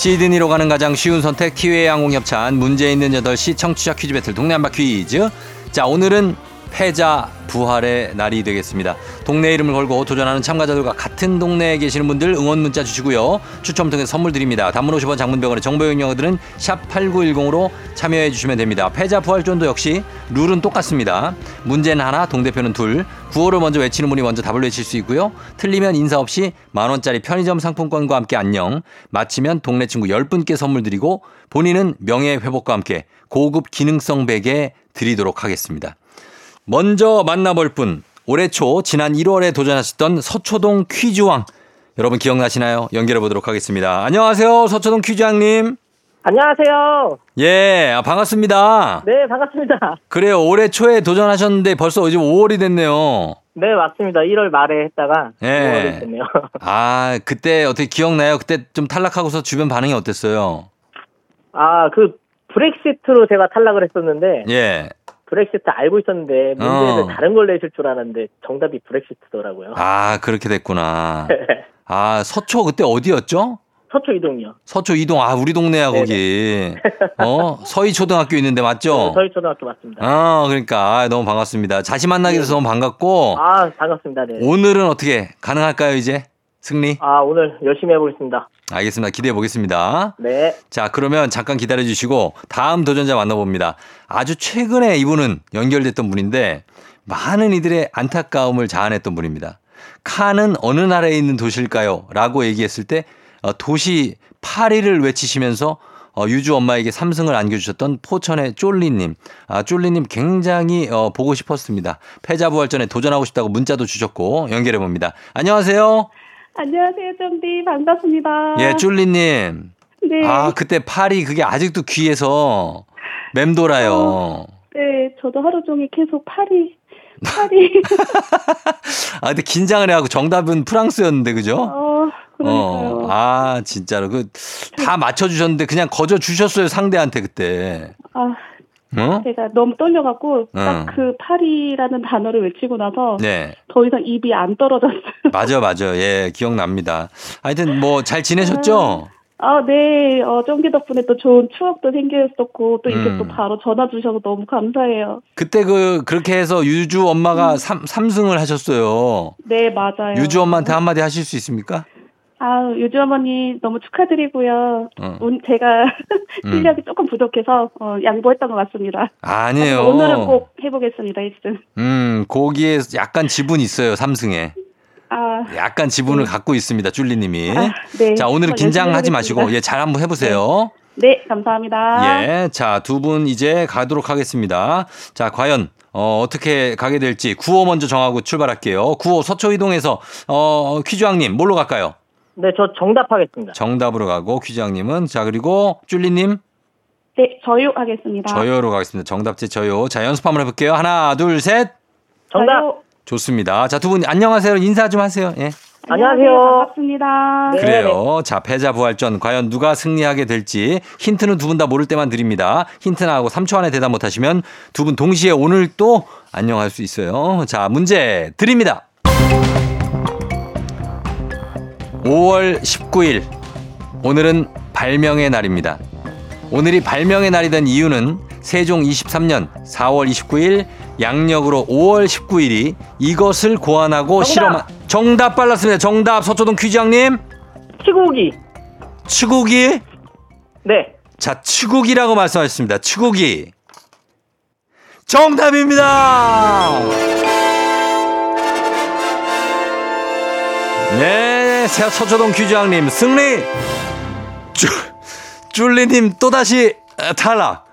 시드니로 가는 가장 쉬운 선택 키웨이 항공협찬 문제 있는 8시 청취자 퀴즈 배틀 동네 한바 퀴즈. 자 오늘은 패자 부활의 날이 되겠습니다. 동네 이름을 걸고 도전하는 참가자들과 같은 동네에 계시는 분들 응원 문자 주시고요. 추첨 통해 선물 드립니다. 단문 50원 장문병원의 정보 용역들은 샵 8910으로 참여해 주시면 됩니다. 패자 부활전도 역시 룰은 똑같습니다. 문제는 하나 동대표는 둘. 구호를 먼저 외치는 분이 먼저 답을 외칠 수 있고요. 틀리면 인사 없이 만원짜리 편의점 상품권과 함께 안녕. 마치면 동네 친구 10분께 선물 드리고 본인은 명예 회복과 함께 고급 기능성 베개 드리도록 하겠습니다 먼저 만나볼 분 올해 초 지난 1월에 도전하셨던 서초동 퀴즈왕 여러분 기억나시나요? 연결해 보도록 하겠습니다. 안녕하세요 서초동 퀴즈왕님. 안녕하세요. 예 아, 반갑습니다. 네, 반갑습니다. 그래요 올해 초에 도전하셨는데 벌써 이제 5월이 됐네요. 네, 맞습니다. 1월 말에 했다가 예. 5월이 됐네요. 아 그때 어떻게 기억나요? 그때 좀 탈락하고서 주변 반응이 어땠어요? 아, 그 브렉시트로 제가 탈락을 했었는데 예. 브렉시트 알고 있었는데 문제는 어. 다른 걸 내실 줄 알았는데 정답이 브렉시트더라고요. 아 그렇게 됐구나. 아 서초 그때 어디였죠? 서초 이동이요. 서초 이동 아 우리 동네야 거기. 어 서희 초등학교 있는데 맞죠? 저희 초등학교 맞습니다. 아, 그러니까 아, 너무 반갑습니다. 다시 만나게 돼서 너무 반갑고 아, 반갑습니다. 네. 오늘은 어떻게 가능할까요, 이제? 승리? 아, 오늘 열심히 해보겠습니다. 알겠습니다. 기대해 보겠습니다. 네. 자, 그러면 잠깐 기다려 주시고 다음 도전자 만나봅니다. 아주 최근에 이분은 연결됐던 분인데 많은 이들의 안타까움을 자아냈던 분입니다. 칸은 어느 나라에 있는 도시일까요? 라고 얘기했을 때 어, 도시 파리를 외치시면서 어, 유주 엄마에게 삼승을 안겨주셨던 포천의 쫄리님. 아, 쫄리님 굉장히 어, 보고 싶었습니다. 패자부활전에 도전하고 싶다고 문자도 주셨고 연결해 봅니다. 안녕하세요. 안녕하세요, 좀비 반갑습니다. 예, 쫄리님. 네, 아, 그때 파리 그게 아직도 귀에서 맴돌아요. 네, 저도 하루 종일 계속 파리, 파리. 아, 근데 긴장을 해하고 정답은 프랑스였는데, 그죠? 어, 그러니까요. 어, 아, 진짜로. 그, 다 맞춰주셨는데, 그냥 거저 주셨어요, 상대한테, 그때. 아, 어? 제가 너무 떨려갖고 어. 딱그 파리라는 단어를 외치고 나서 네. 더 이상 입이 안 떨어졌어요. 맞아, 맞아. 예, 기억납니다. 하여튼, 뭐, 잘 지내셨죠? 아, 네, 어, 쫑기 덕분에 또 좋은 추억도 생겼었고 또 이렇게 음. 또 바로 전화 주셔서 너무 감사해요. 그때 그, 그렇게 해서 유주 엄마가 삼, 삼승을 하셨어요. 네, 맞아요. 유주 엄마한테 한마디 하실 수 있습니까? 아, 유주 어머니 너무 축하드리고요. 어. 운, 제가 음. 실력이 조금 부족해서 어, 양보했던 것 같습니다. 아니에요. 오늘은 꼭 해보겠습니다, 1승. 음, 거기에 약간 지분이 있어요, 삼승에. 아, 약간 지분을 갖고 있습니다, 줄리님이. 아, 네. 자, 오늘은 긴장하지 마시고. 예, 잘 한번 해보세요. 네, 감사합니다. 예, 자, 두 분 이제 가도록 하겠습니다. 자, 과연, 어, 어떻게 가게 될지 구호 먼저 정하고 출발할게요. 구호 서초 이동에서, 어, 퀴즈왕님, 뭘로 갈까요? 네, 저 정답하겠습니다. 정답으로 가고, 퀴즈왕님은, 자, 그리고 줄리님, 네, 저요 하겠습니다. 저요로 가겠습니다. 정답제 저요. 자, 연습 한번 해볼게요. 하나, 둘, 셋. 정답. 저요. 좋습니다. 자, 두 분 안녕하세요. 인사 좀 하세요. 예. 안녕하세요. 반갑습니다. 네. 그래요. 자, 패자 부활전 과연 누가 승리하게 될지 힌트는 두 분 다 모를 때만 드립니다. 힌트 나하고 3초 안에 대답 못 하시면 두 분 동시에 오늘 또 안녕할 수 있어요. 자, 문제 드립니다. 5월 19일. 오늘은 발명의 날입니다. 오늘이 발명의 날이 된 이유는 세종 23년 4월 29일 양력으로 5월 19일이 이것을 고안하고! 실험한 정답 빨랐습니다. 정답 서초동 퀴즈왕님. 치고기. 치국이 네. 자 치국이라고 말씀하셨습니다. 치국이 정답입니다. 네, 새 서초동 퀴즈왕님 승리. 쭈, 쫄리님 또 다시 탈락.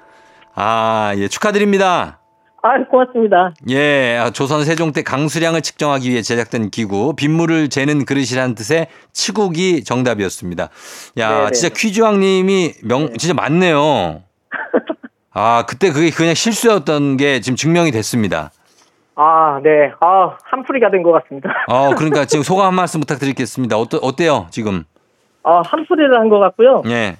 아, 예 축하드립니다. 아, 고맙습니다. 예, 아, 조선 세종 때 강수량을 측정하기 위해 제작된 기구 빗물을 재는 그릇이라는 뜻의 치국이 정답이었습니다. 야, 네네. 네. 진짜 퀴즈왕님이 명 진짜 많네요. 아, 그때 그게 그냥 실수였던 게 지금 증명이 됐습니다. 아, 네. 아, 한풀이가 된 것 같습니다. 어, 그러니까 지금 소감 한 말씀 부탁드리겠습니다. 어떠, 어때요, 지금? 어, 한 소리를 한 것 같고요. 예.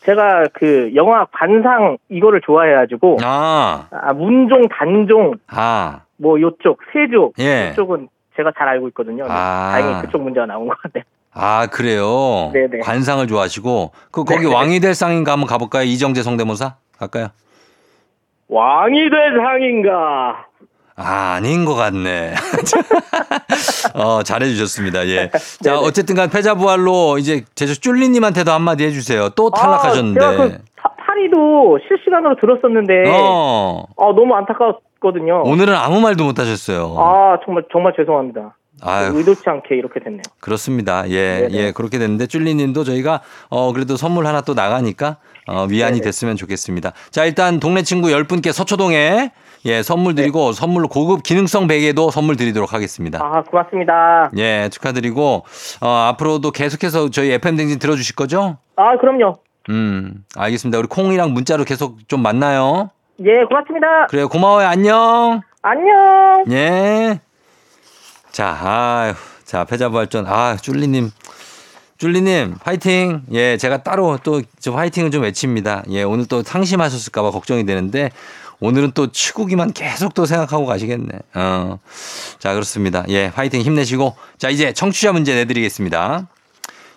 제가 그 영화 관상 이거를 좋아해가지고 아, 아, 문종, 단종 아, 뭐 요쪽 세조 예. 이쪽은 제가 잘 알고 있거든요. 네, 아. 다행히 그쪽 문제가 나온 것 같아요. 아, 그래요? 네네. 관상을 좋아하시고. 그, 거기 네네. 왕이 될 상인가 한번 가볼까요? 이정재 성대모사? 갈까요? 왕이 될 상인가? 아, 아닌 것 같네. 어, 잘해주셨습니다. 예. 자. 어쨌든 간 패자부활로 이제 제주 쫄리님한테도 한마디 해주세요. 또 탈락하셨는데. 아, 그 파- 파리도 실시간으로 들었었는데 어, 어, 너무 안타까웠거든요. 오늘은 아무 말도 못 하셨어요. 아 정말 정말 죄송합니다. 아유. 의도치 않게 이렇게 됐네요. 그렇습니다. 예, 네네. 예, 그렇게 됐는데 쫄리님도 저희가 어 그래도 선물 하나 또 나가니까 어 위안이 네네. 됐으면 좋겠습니다. 자, 일단 동네 친구 10분께 서초동에 예, 선물 네. 드리고 선물로 고급 기능성 베개도 선물 드리도록 하겠습니다. 아 고맙습니다. 예, 축하드리고 어 앞으로도 계속해서 저희 FM 댕진 들어 주실 거죠? 아 그럼요. 음, 알겠습니다. 우리 콩이랑 문자로 계속 좀 만나요. 예 고맙습니다. 그래요. 고마워요. 안녕. 안녕. 예. 자, 아유, 자, 패자부활전. 아, 쫄리님. 쫄리님, 화이팅! 예, 제가 따로 또 저 화이팅을 좀 외칩니다. 예, 오늘 또 상심하셨을까봐 걱정이 되는데, 오늘은 또 치구기만 계속 또 생각하고 가시겠네. 어. 자, 그렇습니다. 예, 화이팅 힘내시고. 자, 이제 청취자 문제 내드리겠습니다.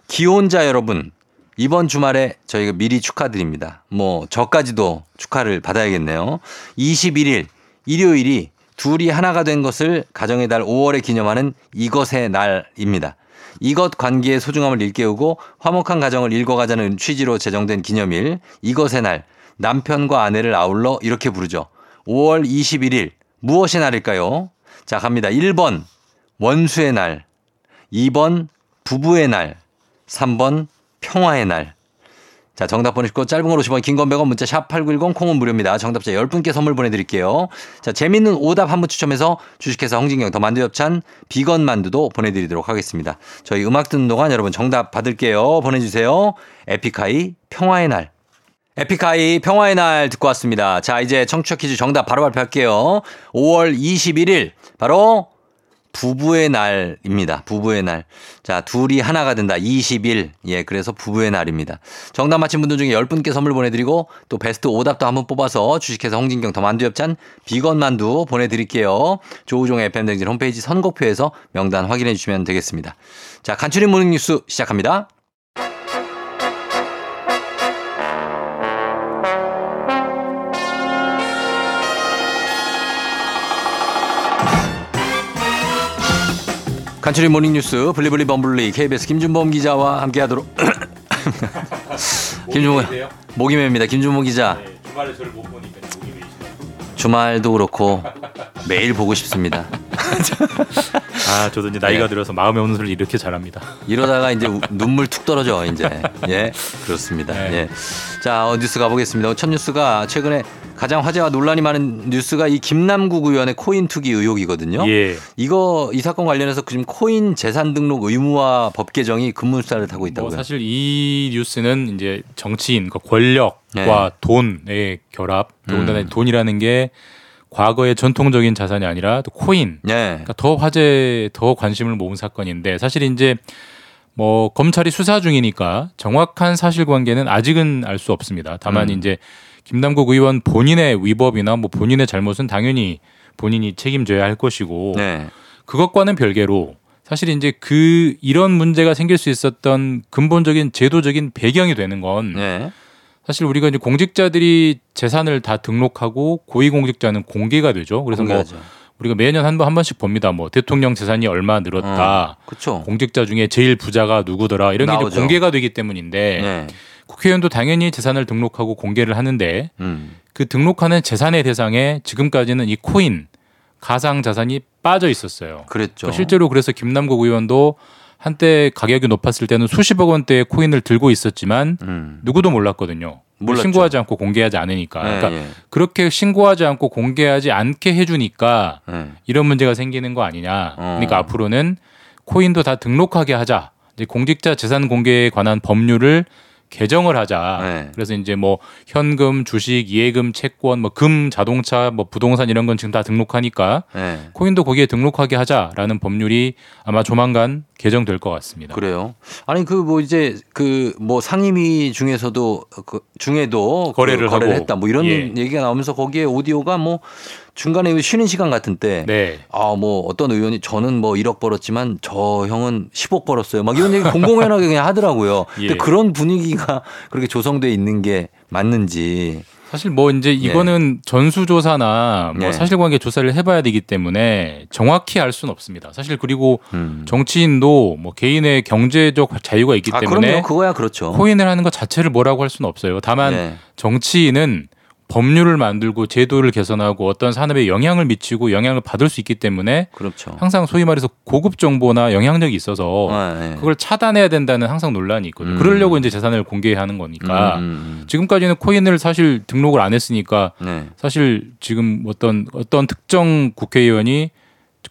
기혼자 여러분, 이번 주말에 저희가 미리 축하드립니다. 뭐, 저까지도 축하를 받아야겠네요. 21일, 일요일이 둘이 하나가 된 것을 가정의 달 5월에 기념하는 이것의 날입니다. 이것 관계의 소중함을 일깨우고 화목한 가정을 읽어가자는 취지로 제정된 기념일, 이것의 날, 남편과 아내를 아울러 이렇게 부르죠. 5월 21일, 무엇의 날일까요? 자, 갑니다. 1번, 원수의 날. 2번, 부부의 날. 3번, 평화의 날. 자, 정답 보내시고 짧은 걸 50원, 긴 건 100원, 문자 샵 8910 콩은 무료입니다. 정답자 10분께 선물 보내드릴게요. 자, 재밌는 오답 한 분 추첨해서 주식회사 홍진경 더 만두 엽찬 비건 만두도 보내드리도록 하겠습니다. 저희 음악 듣는 동안 여러분 정답 받을게요. 보내주세요. 에픽하이 평화의 날. 에픽하이 평화의 날 듣고 왔습니다. 자, 이제 청취자 퀴즈 정답 바로 발표할게요. 5월 21일 바로 부부의 날입니다. 부부의 날. 자, 둘이 하나가 된다. 20일. 예, 그래서 부부의 날입니다. 정답 맞힌 분들 중에 10분께 선물 보내드리고 또 베스트 오답도 한번 뽑아서 주식회사 홍진경 더 만두엽찬 비건 만두 보내드릴게요. 조우종의 FM 대행진 홈페이지 선곡표에서 명단 확인해 주시면 되겠습니다. 자, 간추린 모닝뉴스 시작합니다. 간추린 모닝뉴스 블리블리 범블리 KBS 김준범 기자와 함께하도록 김준범 목이매입니다. 김준범 기자 주말에 저를 못 보니까 목이 메이시네. 주말도 그렇고 매일 보고 싶습니다. 아, 저도 이제 나이가 예. 들어서 마음의 온수를 이렇게 잘합니다. 이러다가 이제 우- 눈물 툭 떨어져 이제 예 그렇습니다. 네. 예. 자 어, 뉴스 가보겠습니다. 첫 뉴스가 최근에 가장 화제와 논란이 많은 뉴스가 이 김남국 의원의 코인 투기 의혹이거든요. 예. 이거 이 사건 관련해서 지금 코인 재산 등록 의무화 법 개정이 급문수사를 타고 뭐 있다고요. 사실 이 뉴스는 이제 정치인, 그 권력과 네. 돈의 결합, 더군다나 음. 돈이라는 게 과거의 전통적인 자산이 아니라 또 코인, 네. 그러니까 더 화제, 더 관심을 모은 사건인데 사실 이제 뭐 검찰이 수사 중이니까 정확한 사실관계는 아직은 알 수 없습니다. 다만 음. 이제 김남국 의원 본인의 위법이나 뭐 본인의 잘못은 당연히 본인이 책임져야 할 것이고 네. 그것과는 별개로 사실 이제 그 이런 문제가 생길 수 있었던 근본적인 제도적인 배경이 되는 건 네. 사실 우리가 이제 공직자들이 재산을 다 등록하고 고위공직자는 공개가 되죠. 그래서 뭐 공개하죠. 우리가 매년 한 번 한 번씩 봅니다. 뭐 대통령 재산이 얼마 늘었다. 그렇죠. 공직자 중에 제일 부자가 누구더라. 이런 게 이제. 공개가 되기 때문인데 네. 국회의원도 당연히 재산을 등록하고 공개를 하는데 음. 그 등록하는 재산의 대상에 지금까지는 이 코인 가상 자산이 빠져 있었어요. 그랬죠. 그러니까 실제로 그래서 김남국 의원도 한때 가격이 높았을 때는 수십억 원대의 코인을 들고 있었지만 음. 누구도 몰랐거든요. 몰랐죠. 신고하지 않고 공개하지 않으니까. 네, 그러니까 예. 그렇게 신고하지 않고 공개하지 않게 해주니까 네. 이런 문제가 생기는 거 아니냐. 어. 그러니까 앞으로는 코인도 다 등록하게 하자. 이제 공직자 재산 공개에 관한 법률을 개정을 하자. 네. 그래서 이제 뭐 현금, 주식, 예금, 채권, 뭐 금, 자동차, 뭐 부동산 이런 건 지금 다 등록하니까 네. 코인도 거기에 등록하게 하자라는 법률이 아마 조만간 개정될 것 같습니다. 그래요. 아니 그 뭐 이제 그 뭐 상임위 중에서도 그 중에도 거래를 그 거래를 하고. 했다 뭐 이런 예. 얘기가 나오면서 거기에 오디오가 뭐 중간에 쉬는 시간 같은 때 네. 아, 뭐 어떤 의원이 저는 뭐 1억 벌었지만 저 형은 10억 벌었어요. 막 이런 얘기 공공연하게 그냥 하더라고요. 근데 예. 그런 분위기가 그렇게 조성돼 있는 게 맞는지. 사실 뭐 이제 이거는 전수조사나 뭐 예. 사실관계 조사를 해봐야 되기 때문에 정확히 알 수는 없습니다. 사실 그리고 음. 정치인도 뭐 개인의 경제적 자유가 있기 아, 때문에 그럼요. 그거야 그렇죠. 코인을 하는 것 자체를 뭐라고 할 수는 없어요. 다만 네. 정치인은 법률을 만들고 제도를 개선하고 어떤 산업에 영향을 미치고 영향을 받을 수 있기 때문에 그렇죠. 항상 소위 말해서 고급 정보나 영향력이 있어서 네. 그걸 차단해야 된다는 항상 논란이 있거든요. 음. 그러려고 이제 재산을 공개하는 거니까 음, 음, 지금까지는 코인을 사실 등록을 안 했으니까 음. 네. 사실 지금 어떤 어떤 특정 국회의원이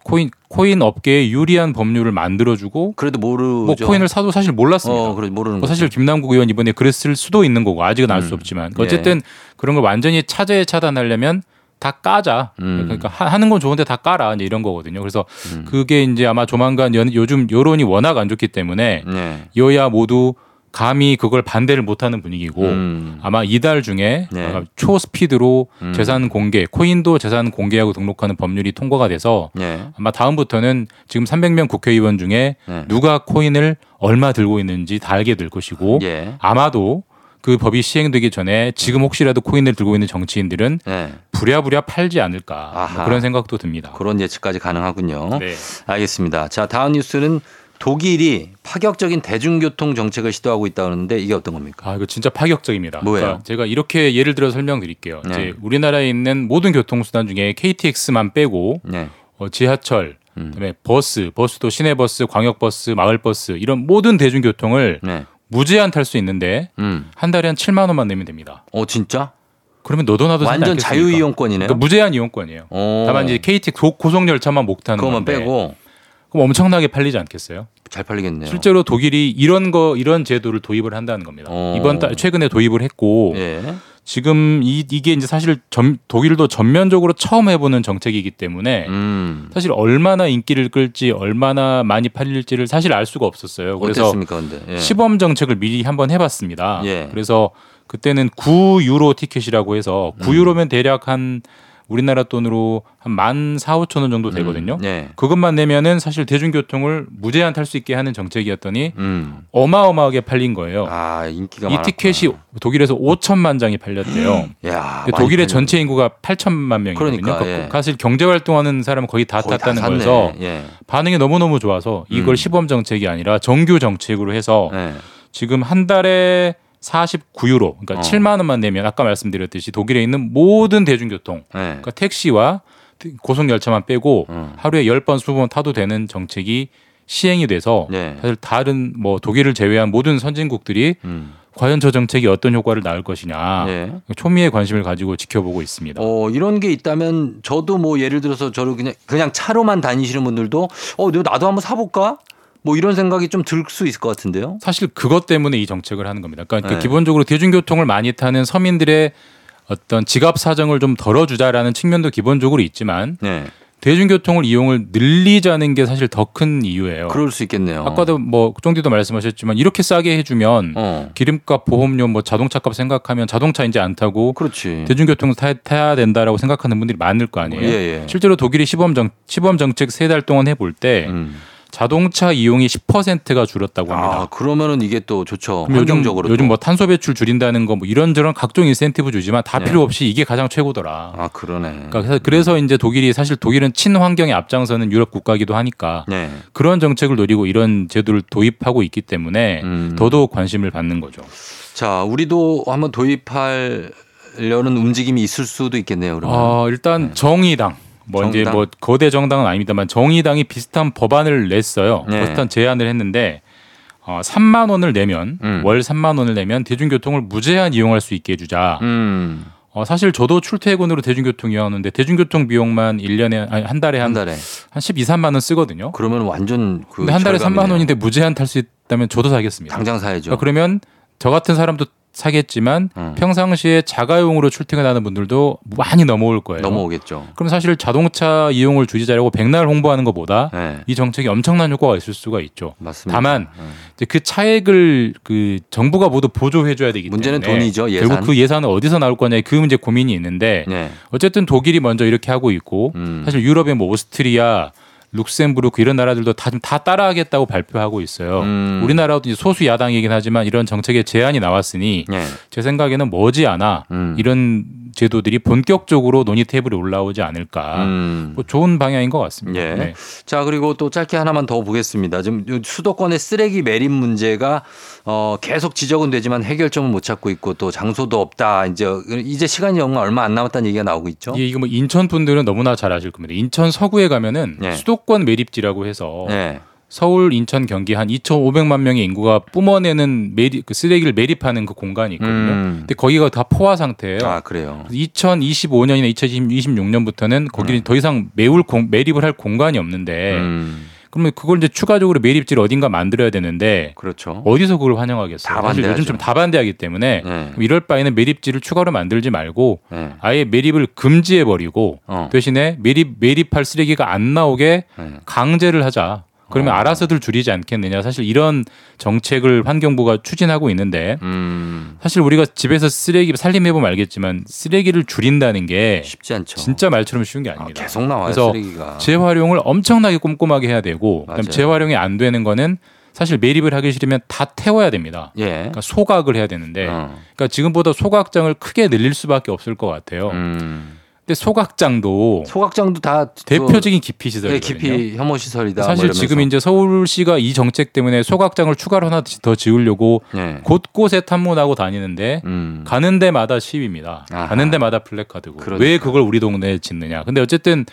코인 코인 업계에 유리한 법률을 만들어주고 그래도 모르죠. 뭐 코인을 사도 사실 몰랐습니다. 어, 그래 모르는 뭐. 사실 김남국 의원 이번에 그랬을 수도 있는 거고 아직은 알수 음. 없지만 예. 어쨌든 그런 걸 완전히 차제 차단하려면 다 까자. 음. 그러니까 하- 하는 건 좋은데 다 까라 이제 이런 거거든요. 그래서 음. 그게 이제 아마 조만간 연- 요즘 여론이 워낙 안 좋기 때문에 네. 여야 모두 감히 그걸 반대를 못하는 분위기고 음. 아마 이달 중에 네. 아마 초스피드로 음. 재산 공개, 코인도 재산 공개하고 등록하는 법률이 통과가 돼서 네. 아마 다음부터는 지금 300명 국회의원 중에 네. 누가 코인을 얼마 들고 있는지 다 알게 될 것이고 예. 아마도 그 법이 시행되기 전에 지금 혹시라도 코인을 들고 있는 정치인들은 네. 부랴부랴 팔지 않을까 뭐. 그런 생각도 듭니다. 그런 예측까지 가능하군요. 네. 알겠습니다. 자, 다음 뉴스는 독일이 파격적인 대중교통 정책을 시도하고 있다고 하는데 이게 어떤 겁니까? 아 이거 진짜 파격적입니다. 뭐예요? 그러니까 제가 이렇게 예를 들어 설명드릴게요. 네. 이제 우리나라에 있는 모든 교통수단 중에 KTX만 빼고 네. 어, 지하철, 음. 그다음에 버스, 버스도 시내버스, 광역버스, 마을버스 이런 모든 대중교통을 네. 무제한 탈 수 있는데 음. 한 달에 한 7만 원만 내면 됩니다. 어, 진짜? 그러면 너도 나도 완전? 자유 이용권이네요. 그러니까 무제한 이용권이에요. 어. 다만 이제 KTX 고- 고속 열차만 못 타는 그거만 빼고 그럼 엄청나게 팔리지 않겠어요? 잘 팔리겠네요. 실제로 독일이 이런 거 이런 제도를 도입을 한다는 겁니다. 어. 이번 달 최근에 도입을 했고 예. 지금 이, 이게 이제 사실 전, 독일도 전면적으로 처음 해보는 정책이기 때문에 음. 사실 얼마나 인기를 끌지 얼마나 많이 팔릴지를 사실 알 수가 없었어요. 그래서? 예. 시범 정책을 미리 한번 해봤습니다. 예. 그래서 그때는 9유로 티켓이라고 해서 음. 9유로면 대략 한 우리나라 돈으로 한1 4 5천 원 정도 되거든요. 음. 예. 그것만 내면은 사실 대중교통을 무제한 탈 수 있게 하는 정책이었더니 음. 어마어마하게 팔린 거예요. 아, 인기가 이 많았구나. 티켓이 독일에서 5천만 장이 팔렸대요. 야, 독일의. 전체 인구가 8천만 명이거든요. 그러니까, 그러니까 예. 사실 경제 활동하는 사람은 거의 다 거의 다 탔다는 샀네. 거여서 예. 반응이 너무너무 좋아서 이걸 음. 시범 정책이 아니라 정규 정책으로 해서 예. 지금 한 달에 49유로, 그러니까 어. 7만 원만 내면 아까 말씀드렸듯이 독일에 있는 모든 대중교통, 예. 그러니까 택시와 고속 열차만 빼고 음. 하루에 10번, 20번 타도 되는 정책이 시행이 돼서 네. 사실 다른 뭐 독일을 제외한 모든 선진국들이 음. 과연 저 정책이 어떤 효과를 낳을 것이냐 예. 초미의 관심을 가지고 지켜보고 있습니다. 어, 이런 게 있다면 저도 뭐 예를 들어서 저를 그냥 그냥 차로만 다니시는 분들도 어, 나도 한번 사 볼까? 뭐 이런 생각이 좀 들 수 있을 것 같은데요. 사실 그것 때문에 이 정책을 하는 겁니다. 그러니까 네. 기본적으로 대중교통을 많이 타는 서민들의 어떤 지갑 사정을 좀 덜어주자라는 측면도 기본적으로 있지만 네. 대중교통을 이용을 늘리자는 게 사실 더 큰 이유예요. 그럴 수 있겠네요. 아까도 뭐 쫑디도 말씀하셨지만 이렇게 싸게 해주면 어. 기름값, 보험료, 뭐 자동차값 생각하면 자동차 이제 안 타고 그렇지. 대중교통을 타, 타야 된다라고 생각하는 분들이 많을 거 아니에요. 예, 예. 실제로 독일이 시범 정 시범 정책 세 달 동안 해볼 때 음. 자동차 이용이 10%가 줄었다고 합니다. 아, 그러면은 이게 또 좋죠. 환경적으로. 요즘 또. 뭐 탄소 배출 줄인다는 거 뭐 이런저런 각종 인센티브 주지만 다 네. 필요 없이 이게 가장 최고더라. 아, 그러네. 그러니까 그래서- 그래서 이제 독일이 사실 독일은 친환경에 앞장서는 유럽 국가이기도 하니까 네. 그런 정책을 노리고 이런 제도를 도입하고 있기 때문에 음. 더더욱 관심을 받는 거죠. 자, 우리도 한번 도입하려는 움직임이 있을 수도 있겠네요. 그러면. 어, 일단 정의당 뭐 이제 정당? 뭐 거대 정당은 아닙니다만 정의당이 비슷한 법안을 냈어요. 네. 비슷한 제안을 했는데 어, 3만 원을 내면 음. 월 3만 원을 내면 대중교통을 무제한 이용할 수 있게 해주자. 음. 어, 사실 저도 출퇴근으로 대중교통 이용하는데 대중교통 비용만 1년에 아니 한 달에 한 한, 달에. 한 12, 3만 원 쓰거든요. 그러면 완전 그 근데 한 달에 절감이네요. 3만 원인데 무제한 탈 수 있다면 저도 사겠습니다. 당장 사야죠. 그러니까 그러면 저 같은 사람도 사겠지만 음. 평상시에 자가용으로 출퇴근하는 분들도 많이 넘어올 거예요. 넘어오겠죠. 그럼 사실 자동차 이용을 주지자라고 백날 홍보하는 것보다 네. 이 정책이 엄청난 효과가 있을 수가 있죠. 맞습니다. 다만 음. 이제 그 차액을 그 정부가 모두 보조해줘야 되기 문제는 때문에 돈이죠, 예산. 결국 그 예산은 어디서 나올 거냐 그 문제 고민이 있는데 네. 어쨌든 독일이 먼저 이렇게 하고 있고 음. 사실 유럽의 뭐 오스트리아 룩셈부르크 이런 나라들도 다좀다 따라하겠다고 발표하고 있어요. 음. 우리나라도 소수 야당이긴 하지만 이런 정책에 제한이 나왔으니 네. 제 생각에는 머지않아 음. 이런 제도들이 본격적으로 논의 테이블에 올라오지 않을까. 음. 뭐 좋은 방향인 것 같습니다. 예. 네. 자 그리고 또 짧게 하나만 더 보겠습니다. 지금 요 수도권의 쓰레기 매립 문제가 어 계속 지적은 되지만 해결점은 못 찾고 있고 또 장소도 없다. 이제 이제 시간이 얼마 안 남았다는 얘기가 나오고 있죠. 예, 이거 뭐 인천 분들은 너무나 잘 아실 겁니다. 인천 서구에 가면은 네. 수도권 매립지라고 해서 네. 서울, 인천, 경기 한 2,500만 명의 인구가 뿜어내는 매립 그 쓰레기를 매립하는 그 공간이 있거든요. 음. 근데 거기가 다 포화 상태예요. 아 그래요. 2025년이나 2026년부터는 거기는 더 이상 매울 공, 매립을 할 공간이 없는데 음. 그러면 그걸 이제 추가적으로 매립지를 어딘가 만들어야 되는데 그렇죠. 어디서 그걸 환영하겠어요? 다 사실 요즘. 좀 다 반대하기 때문에 네. 이럴 바에는 매립지를 추가로 만들지 말고 네. 아예 매립을 금지해 버리고 어. 대신에 매립 매립할 쓰레기가 안 나오게 네. 강제를 하자. 그러면 어. 알아서들 줄이지 않겠느냐. 사실 이런 정책을 환경부가 추진하고 있는데 음. 사실 우리가 집에서 쓰레기 살림해 보면 알겠지만 쓰레기를 줄인다는 게 쉽지 않죠. 진짜 말처럼 쉬운 게 아, 아닙니다. 계속 나와요 그래서 쓰레기가. 재활용을 엄청나게 꼼꼼하게 해야 되고 그다음. 재활용이 안 되는 거는 사실 매립을 하기 싫으면 다 태워야 됩니다. 예. 그러니까 소각을 해야 되는데 어. 그러니까 지금보다 소각장을 크게 늘릴 수밖에 없을 것 같아요. 음. 근데 소각장도 소각장도 다 대표적인 기피 예, 시설이거든요. 깊이 혐오 시설이다. 사실 뭐 지금. 이제 서울시가 이 정책 때문에 소각장을 추가로 하나 더 지으려고 예. 곳곳에 탐문하고 다니는데 음. 가는 데마다 시위입니다. 아하. 가는 데마다 플래카드고 그러니까. 왜 그걸 우리 동네에 짓느냐. 근데 어쨌든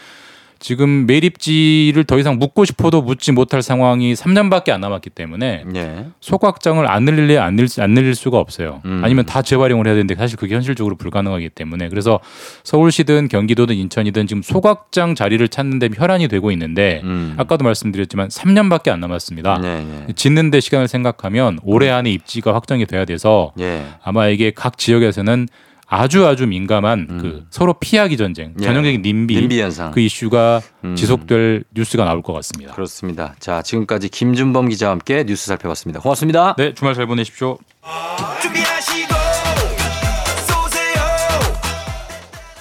지금 매립지를 더 이상 묻고 싶어도 묻지 못할 상황이 3년밖에 안 남았기 때문에 예. 소각장을 안 늘릴래 안 늘릴, 안 늘릴 수가 없어요. 음. 아니면 다 재활용을 해야 되는데 사실 그게 현실적으로 불가능하기 때문에 그래서 서울시든 경기도든 인천이든 지금 소각장 자리를 찾는 데 혈안이 되고 있는데 음. 아까도 말씀드렸지만 3년밖에 안 남았습니다. 네, 네. 짓는 데 시간을 생각하면 올해 안에 입지가 확정이 돼야 돼서 예. 아마 이게 각 지역에서는 아주 아주 민감한 그 서로 피하기 전쟁, 음. 예. 전형적인 님비, 님비 현상. 그 이슈가 음. 지속될 뉴스가 나올 것 같습니다. 그렇습니다. 자, 지금까지 김준범 기자와 함께 뉴스 살펴봤습니다. 고맙습니다. 네, 주말 잘 보내십시오. 준비하시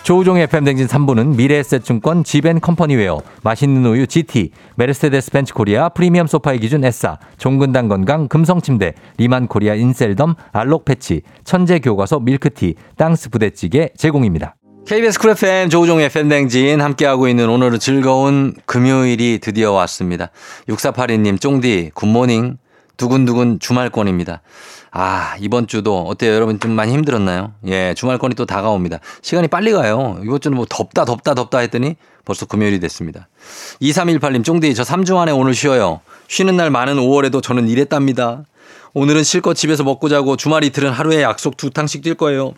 조우종의 FM 댕진 3부는 미래에셋증권 지벤컴퍼니웨어, 맛있는 우유 GT, 메르세데스 벤츠 코리아 프리미엄 소파의 기준 S사, 종근당 건강 금성침대, 리만 코리아 인셀덤 알록 패치, 천재 교과서 밀크티, 땅스 부대찌개 제공입니다. KBS 쿨 FM 조우종의 펨댕진 함께하고 있는 오늘은 즐거운 금요일이 드디어 왔습니다. 6482님, 쫑디, good morning, 두근두근 주말권입니다. 아, 이번 주도 어때요? 여러분 좀 많이 힘들었나요? 예, 주말권이 또 다가옵니다. 시간이 빨리 가요. 이번 주는 뭐 덥다, 덥다, 덥다 했더니 벌써 금요일이 됐습니다. 2318님, 쫑디, 저 3주 안에 오늘 쉬어요. 쉬는 날 많은 5월에도 저는 일했답니다. 오늘은 실컷 집에서 먹고 자고 주말 이틀은 하루에 약속 두 탕씩 뛸 거예요.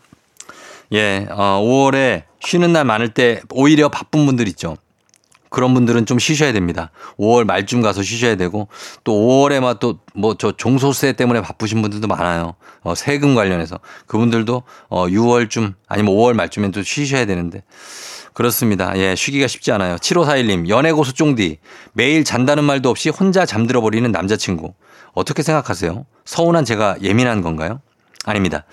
예, 어, 5월에 쉬는 날 많을 때 오히려 바쁜 분들 있죠. 그런 분들은 좀 쉬셔야 됩니다. 5월 말쯤 가서 쉬셔야 되고 또 5월에 막또뭐 저 종소세 때문에 바쁘신 분들도 많아요. 어, 세금 관련해서 그분들도 어, 6월쯤 아니면 5월 말쯤엔 또 쉬셔야 되는데 그렇습니다. 예, 쉬기가 쉽지 않아요. 7541님, 연애 고수 쫑디. 매일 잔다는 말도 없이 혼자 잠들어 버리는 남자친구. 어떻게 생각하세요? 서운한 제가 예민한 건가요? 아닙니다.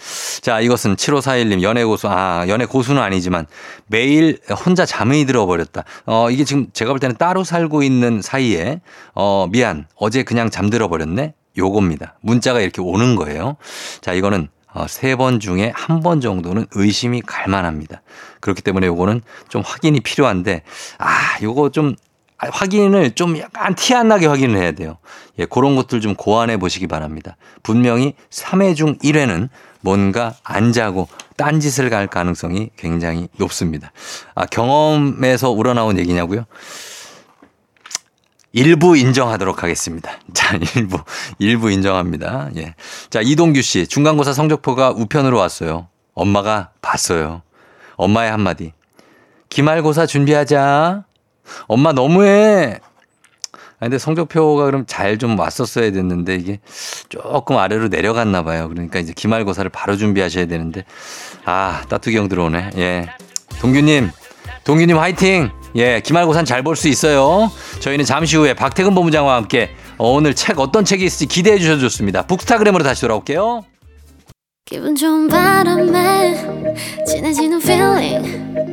자, 이것은 7541님 연애 고수, 아, 연애 고수는 아니지만 매일 혼자 잠이 들어버렸다. 어, 이게 지금 제가 볼 때는 따로 살고 있는 사이에, 어, 미안. 어제 그냥 잠들어 버렸네? 요겁니다. 문자가 이렇게 오는 거예요. 자, 이거는 어, 세 번 중에 한 번 정도는 의심이 갈 만합니다. 그렇기 때문에 요거는 좀 확인이 필요한데, 아, 요거 좀 아, 확인을 좀 약간 티 안 나게 확인을 해야 돼요. 예, 그런 것들 좀 고안해 보시기 바랍니다. 분명히 3회 중 1회는 뭔가 안 자고 딴짓을 갈 가능성이 굉장히 높습니다. 아, 경험에서 우러나온 얘기냐고요? 일부 인정하도록 하겠습니다. 자, 일부, 일부 인정합니다. 예. 자, 이동규 씨, 중간고사 성적표가 우편으로 왔어요. 엄마가 봤어요. 엄마의 한마디. 기말고사 준비하자. 엄마 너무해. 근데 성적표가 그럼 잘 좀 왔었어야 됐는데 이게 조금 아래로 내려갔나 봐요. 그러니까 이제 기말고사를 바로 준비하셔야 되는데 아 따뚜기 형 들어오네. 예, 동규님, 동규님 화이팅. 예, 기말고사는 잘볼 수 있어요. 저희는 잠시 후에 박태근 본부장과 함께 어, 오늘 책 어떤 책이 있을지 기대해 주셔도 좋습니다. 북스타그램으로 다시 돌아올게요. 기분 좋은 바람에 진해지는 feeling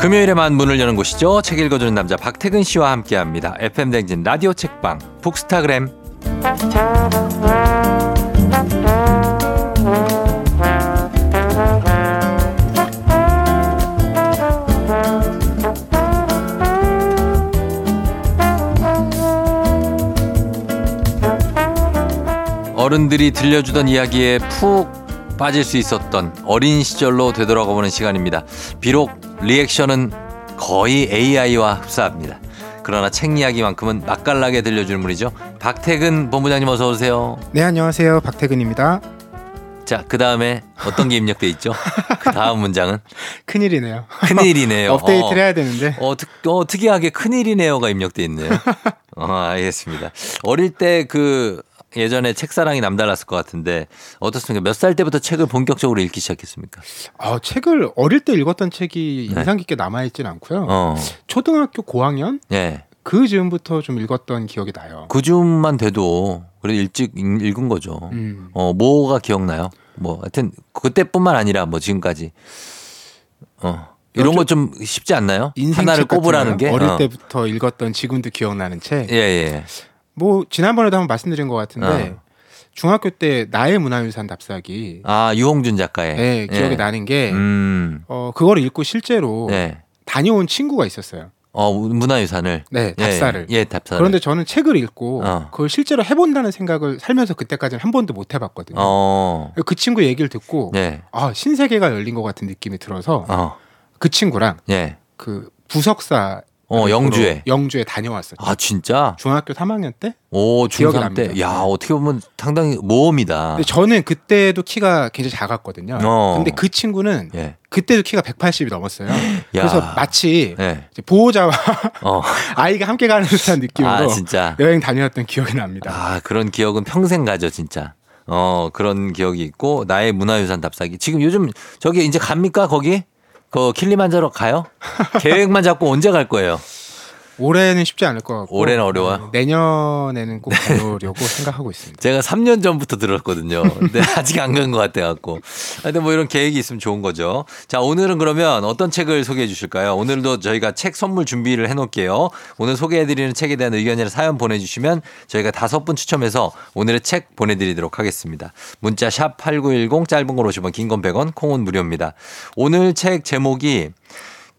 금요일에만 문을 여는 곳이죠. 책 읽어주는 남자 박태근 씨와 함께합니다. FM 댕진 라디오 책방 북스타그램. 어른들이 들려주던 이야기에 푹 빠질 수 있었던 어린 시절로 되돌아가 보는 시간입니다. 비록 리액션은 거의 AI와 흡사합니다. 그러나 책 이야기만큼은 맛깔나게 들려주는 분이죠. 박태근 본부장님 어서 오세요. 네 안녕하세요 박태근입니다. 자, 그 다음에 어떤 게 입력돼 있죠? 그 다음 문장은 큰일이네요. 큰일이네요. 업데이트를 어. 해야 되는데 어, 특, 어, 특이하게 큰일이네요가 입력돼 있네요. 어, 알겠습니다. 어릴 때 그 예전에 책사랑이 남달랐을 것 같은데 어떻습니까? 몇 살 때부터 책을 본격적으로 읽기 시작했습니까? 아, 책을 어릴 때 읽었던 책이 네. 인상 깊게 남아 있진 않고요. 어, 초등학교 고학년 예. 그 즈음부터 좀 읽었던 기억이 나요. 그 즈음만 돼도 그래도 일찍 읽- 읽은 거죠. 음. 어, 뭐가 기억나요? 뭐 하여튼 그때뿐만 아니라 뭐 지금까지 어. 이런 거 좀 쉽지 않나요? 하나를 꼽으라는? 게 어릴 어. 때부터 읽었던 지금도 기억나는 책. 예, 예. 뭐 지난번에도 한번 말씀드린 것 같은데 어. 중학교 때 나의 문화유산 답사기. 아, 유홍준 작가의 네, 기억이 예. 나는 게 음. 어, 그걸 읽고 실제로 네. 다녀온 친구가 있었어요. 어, 문화유산을 네, 예, 답사를. 예, 답사를. 그런데 저는 책을 읽고 어. 그걸 실제로 해본다는 생각을 살면서 그때까지는 한 번도 못 해봤거든요. 어. 그 친구 얘기를 듣고 예. 아 신세계가 열린 것 같은 느낌이 들어서 어. 그 친구랑 예. 그 부석사 어, 영주에. 영주에 다녀왔었죠. 아, 진짜? 중학교 3학년 때. 오, 기억이 중3 때. 야, 어떻게 보면 상당히 모험이다. 근데 저는 그때도 키가 굉장히 작았거든요. 어. 근데 그 친구는 예. 그때도 키가 180이 넘었어요. 그래서 마치 예. 보호자와 어. 아이가 함께 가는 듯한 느낌으로 아, 진짜. 여행 다녀왔던 기억이 납니다. 아, 그런 기억은 평생 가죠, 진짜. 어, 그런 기억이 있고, 나의 문화유산 답사기. 지금 요즘 저기 이제 갑니까, 거기? 그 킬리만자로 가요? 계획만 잡고 언제 갈 거예요? 올해는 쉽지 않을 것 같고 올해는 어려워요? 네, 내년에는 꼭 가려고 생각하고 있습니다. 제가 3년 전부터 들었거든요. 근데 아직 안 간 것 같아 갖고. 하여튼 뭐 이런 계획이 있으면 좋은 거죠. 자, 오늘은 그러면 어떤 책을 소개해 주실까요? 오늘도 저희가 책 선물 준비를 해 놓을게요. 오늘 소개해드리는 책에 대한 의견이나 사연 보내주시면 저희가 다섯 분 추첨해서 오늘의 책 보내드리도록 하겠습니다. 문자 샵 8910 짧은 걸 50원, 긴 건 100원, 콩은 무료입니다. 오늘 책 제목이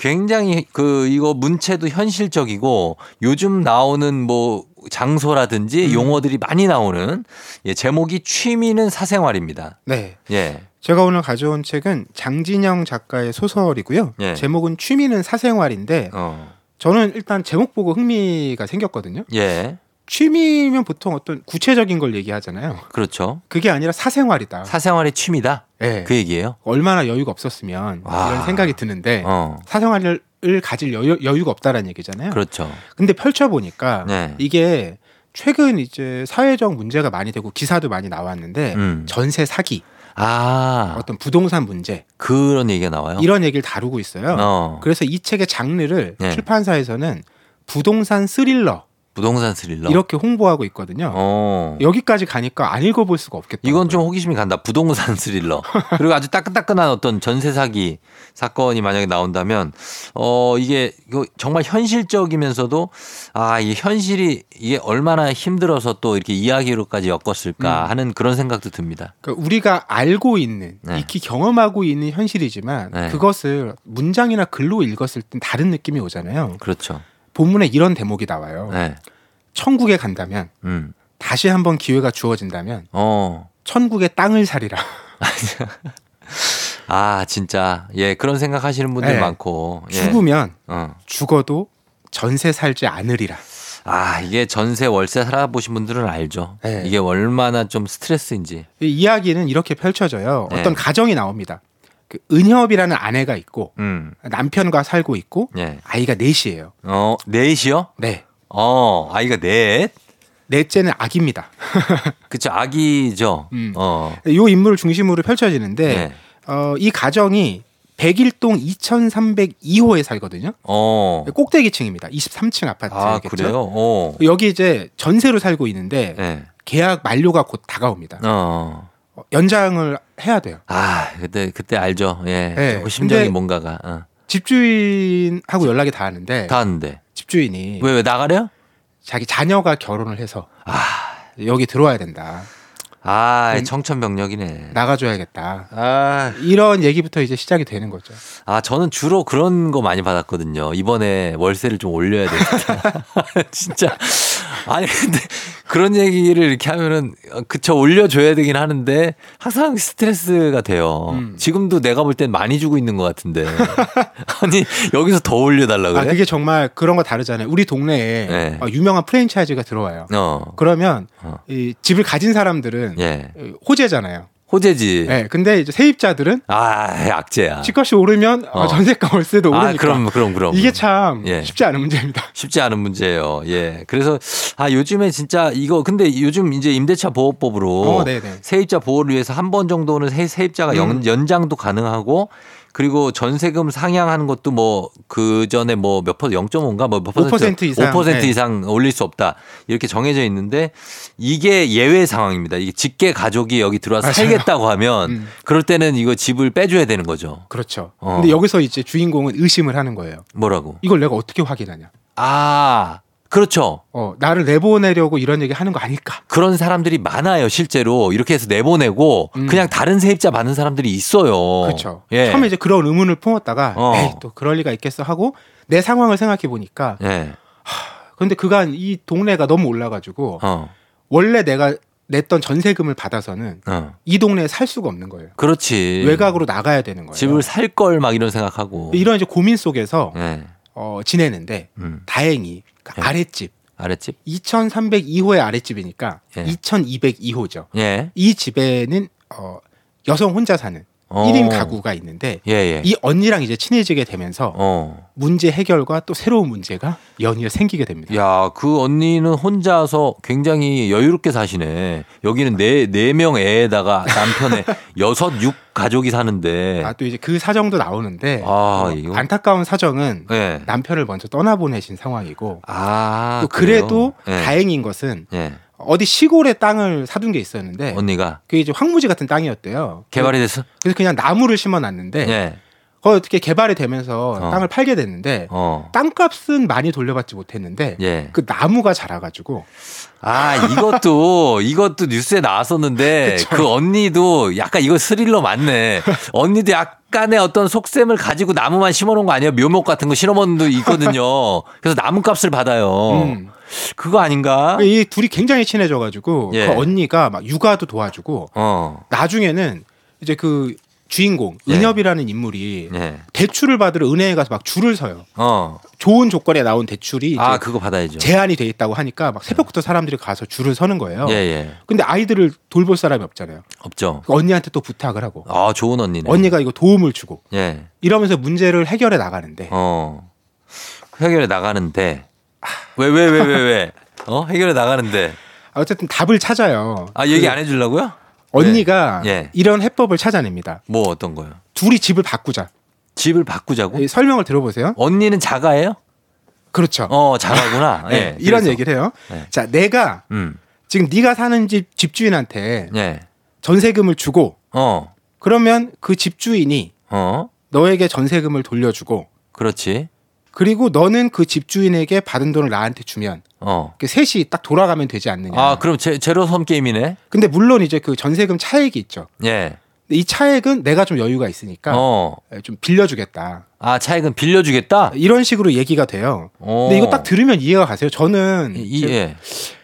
굉장히 그 이거 문체도 현실적이고 요즘 나오는 뭐 장소라든지 용어들이 많이 나오는 예, 제목이 취미는 사생활입니다. 네. 예. 제가 오늘 가져온 책은 장진영 작가의 소설이고요. 예. 제목은 취미는 사생활인데 어. 저는 일단 제목 보고 흥미가 생겼거든요. 예. 취미면 보통 어떤 구체적인 걸 얘기하잖아요. 그렇죠. 그게 아니라 사생활이다. 사생활이 취미다. 네. 그 얘기예요. 얼마나 여유가 없었으면 와. 이런 생각이 드는데 어. 사생활을 가질 여유, 여유가 없다라는 얘기잖아요. 그렇죠. 근데 펼쳐 보니까 네. 이게 최근 이제 사회적 문제가 많이 되고 기사도 많이 나왔는데 음. 전세 사기, 아. 어떤 부동산 문제 그런 얘기가 나와요. 이런 얘기를 다루고 있어요. 어. 그래서 이 책의 장르를 네. 출판사에서는 부동산 스릴러 부동산 스릴러. 이렇게 홍보하고 있거든요. 어. 여기까지 가니까 안 읽어볼 수가 없겠다. 이건 좀 호기심이 간다. 부동산 스릴러. 그리고 아주 따끈따끈한 어떤 전세 사기 사건이 만약에 나온다면 어 이게 이거 정말 현실적이면서도 아 이 현실이 이게 얼마나 힘들어서 또 이렇게 이야기로까지 엮었을까 음. 하는 그런 생각도 듭니다. 그러니까 우리가 알고 있는, 네. 익히 경험하고 있는 현실이지만 네. 그것을 문장이나 글로 읽었을 땐 다른 느낌이 오잖아요. 그렇죠. 본문에 이런 대목이 나와요. 네. 천국에 간다면 음. 다시 한번 기회가 주어진다면 어. 천국의 땅을 사리라. 아, 진짜. 예, 그런 생각하시는 분들 네. 많고. 예. 죽으면 어. 죽어도 전세 살지 않으리라. 아, 이게 전세 월세 살아보신 분들은 알죠. 네. 이게 얼마나 좀 스트레스인지. 이 이야기는 이렇게 펼쳐져요. 네. 어떤 가정이 나옵니다. 그 은협이라는 아내가 있고 음. 남편과 살고 있고 예. 아이가 넷이에요. 어, 넷이요? 네. 어, 아이가 넷? 넷째는 아기입니다. 그쵸, 아기죠. 음. 어. 이 인물을 중심으로 펼쳐지는데 네. 어, 이 가정이 백일동 2302호에 살거든요. 어. 꼭대기층입니다. 23층 아파트겠죠. 아, 그래요? 어. 여기 이제 전세로 살고 있는데 네. 계약 만료가 곧 다가옵니다. 어. 어, 연장을 해야 돼요. 아, 그때, 그때 알죠. 예. 네, 심정이 뭔가가. 어. 집주인하고 연락이 닿았는데 다 하는데. 집주인이 왜, 왜 나가래요? 자기 자녀가 결혼을 해서 여기 들어와야 된다. 아, 음. 청천벽력이네. 나가줘야겠다. 아, 이런 얘기부터 이제 시작이 되는 거죠. 아, 저는 주로 그런 거 많이 받았거든요. 이번에 월세를 좀 올려야 되겠다. 진짜. 아니, 근데 그런 얘기를 이렇게 하면은, 어, 그쵸, 올려줘야 되긴 하는데, 항상 스트레스가 돼요. 음. 지금도 내가 볼 땐 많이 주고 있는 것 같은데. 아니, 여기서 더 올려달라 그래? 아, 그게 정말 그런 거 다르잖아요. 우리 동네에 네. 어, 유명한 프랜차이즈가 들어와요. 어, 그러면 어. 이 집을 가진 사람들은 예. 호재잖아요. 호재지. 네, 근데 이제 세입자들은 아, 악재야. 집값이 오르면 어, 어. 전세가 월세도 아, 오르니까 그럼, 그럼, 그럼. 이게 참 예. 쉽지 않은 문제입니다. 쉽지 않은 문제예요. 예. 그래서 아 요즘에 진짜 이거 근데 요즘 이제 임대차 보호법으로 어, 네네. 세입자 보호를 위해서 한 번 정도는 세, 세입자가 연, 음. 연장도 가능하고 그리고 전세금 상향하는 것도 뭐 그 전에 뭐 몇 퍼센트 0.5인가 뭐몇 퍼센트 5% 이상. 5% 네. 이상 올릴 수 없다 이렇게 정해져 있는데 이게 예외 상황입니다. 이게 직계 가족이 여기 들어와서 맞아요. 살겠다고 하면 음. 그럴 때는 이거 집을 빼줘야 되는 거죠. 그렇죠. 어. 근데 여기서 이제 주인공은 의심을 하는 거예요. 뭐라고? 이걸 내가 어떻게 확인하냐? 아 그렇죠. 어, 나를 내보내려고 이런 얘기 하는 거 아닐까? 그런 사람들이 많아요, 실제로. 이렇게 해서 내보내고 음. 그냥 다른 세입자 받는 사람들이 있어요. 그렇죠. 예. 처음에 이제 그런 의문을 품었다가 어. 에이, 또 그럴 리가 있겠어 하고 내 상황을 생각해 보니까 예. 근데 그간 이 동네가 너무 올라가지고 어. 원래 내가 냈던 전세금을 받아서는 어. 이 동네에 살 수가 없는 거예요. 그렇지. 외곽으로 나가야 되는 거예요. 집을 살 걸 막 이런 생각하고. 이런 이제 고민 속에서 예. 어, 지내는데 음. 다행히 그 예. 아랫집 아랫집? 2302호의 아랫집이니까 예. 2202호죠. 예. 이 집에는 어, 여성 혼자 사는 어. 1인 가구가 있는데 예, 예. 이 언니랑 이제 친해지게 되면서 어. 문제 해결과 또 새로운 문제가 연이어 생기게 됩니다. 야, 그 언니는 혼자서 굉장히 여유롭게 사시네. 여기는 네, 네 명 애에다가 남편의 여섯, 육 가족이 사는데. 아, 또 이제 그 사정도 나오는데 아, 어, 이거. 안타까운 사정은 예. 남편을 먼저 떠나보내신 상황이고 아. 또 그래도? 예. 다행인 것은 예. 어디 시골에 땅을 사둔 게 있었는데 언니가 그게 이제 황무지 같은 땅이었대요. 개발이 됐어? 그래서 그냥 나무를 심어놨는데 예. 거기 어떻게 개발이 되면서 어. 땅을 팔게 됐는데 어. 땅값은 많이 돌려받지 못했는데 예. 그 나무가 자라가지고 아, 이것도, 이것도 뉴스에 나왔었는데, 그 언니도 약간 이거 스릴러 맞네. 언니도 약간의 어떤 속셈을 가지고 나무만 심어 놓은 거 아니에요? 묘목 같은 거 심어놓은 도 있거든요. 그래서 나무 값을 받아요. 음. 그거 아닌가? 이 둘이 굉장히 친해져가지고 예. 그 언니가 막 육아도 도와주고 어. 나중에는 이제 그 주인공 예. 은협이라는 인물이 예. 대출을 받으러 은행에 가서 막 줄을 서요. 어. 좋은 조건에 나온 대출이 아, 그거 받아야죠. 제한이 돼 있다고 하니까 막 새벽부터 사람들이 가서 줄을 서는 거예요. 예, 예. 근데 아이들을 돌볼 사람이 없잖아요. 없죠. 그 언니한테 또 부탁을 하고 아, 좋은 언니네. 언니가 이거 도움을 주고 예. 이러면서 문제를 해결해 나가는데 어. 해결해 나가는데. 왜, 왜, 왜, 왜, 왜? 어? 해결해 나가는데. 어쨌든 답을 찾아요. 아, 얘기 그 안 해주려고요? 언니가 예. 이런 해법을 찾아냅니다. 뭐 어떤 거요? 둘이 집을 바꾸자. 집을 바꾸자고? 이 설명을 들어보세요. 언니는 자가예요? 그렇죠. 어, 자가구나. 네, 예. 이런 그래서. 얘기를 해요. 네. 자, 내가 음. 지금 네가 사는 집 집주인한테 예. 전세금을 주고 어. 그러면 그 집주인이 어. 너에게 전세금을 돌려주고 그렇지. 그리고 너는 그 집주인에게 받은 돈을 나한테 주면 어. 그 셋이 딱 돌아가면 되지 않느냐. 아, 그럼 제, 제로 섬 게임이네? 근데 물론 이제 그 전세금 차액이 있죠. 예. 근데 이 차액은 내가 좀 여유가 있으니까 어. 예, 좀 빌려주겠다. 아, 차액은 빌려주겠다? 이런 식으로 얘기가 돼요. 어. 근데 이거 딱 들으면 이해가 가세요. 저는 이, 예.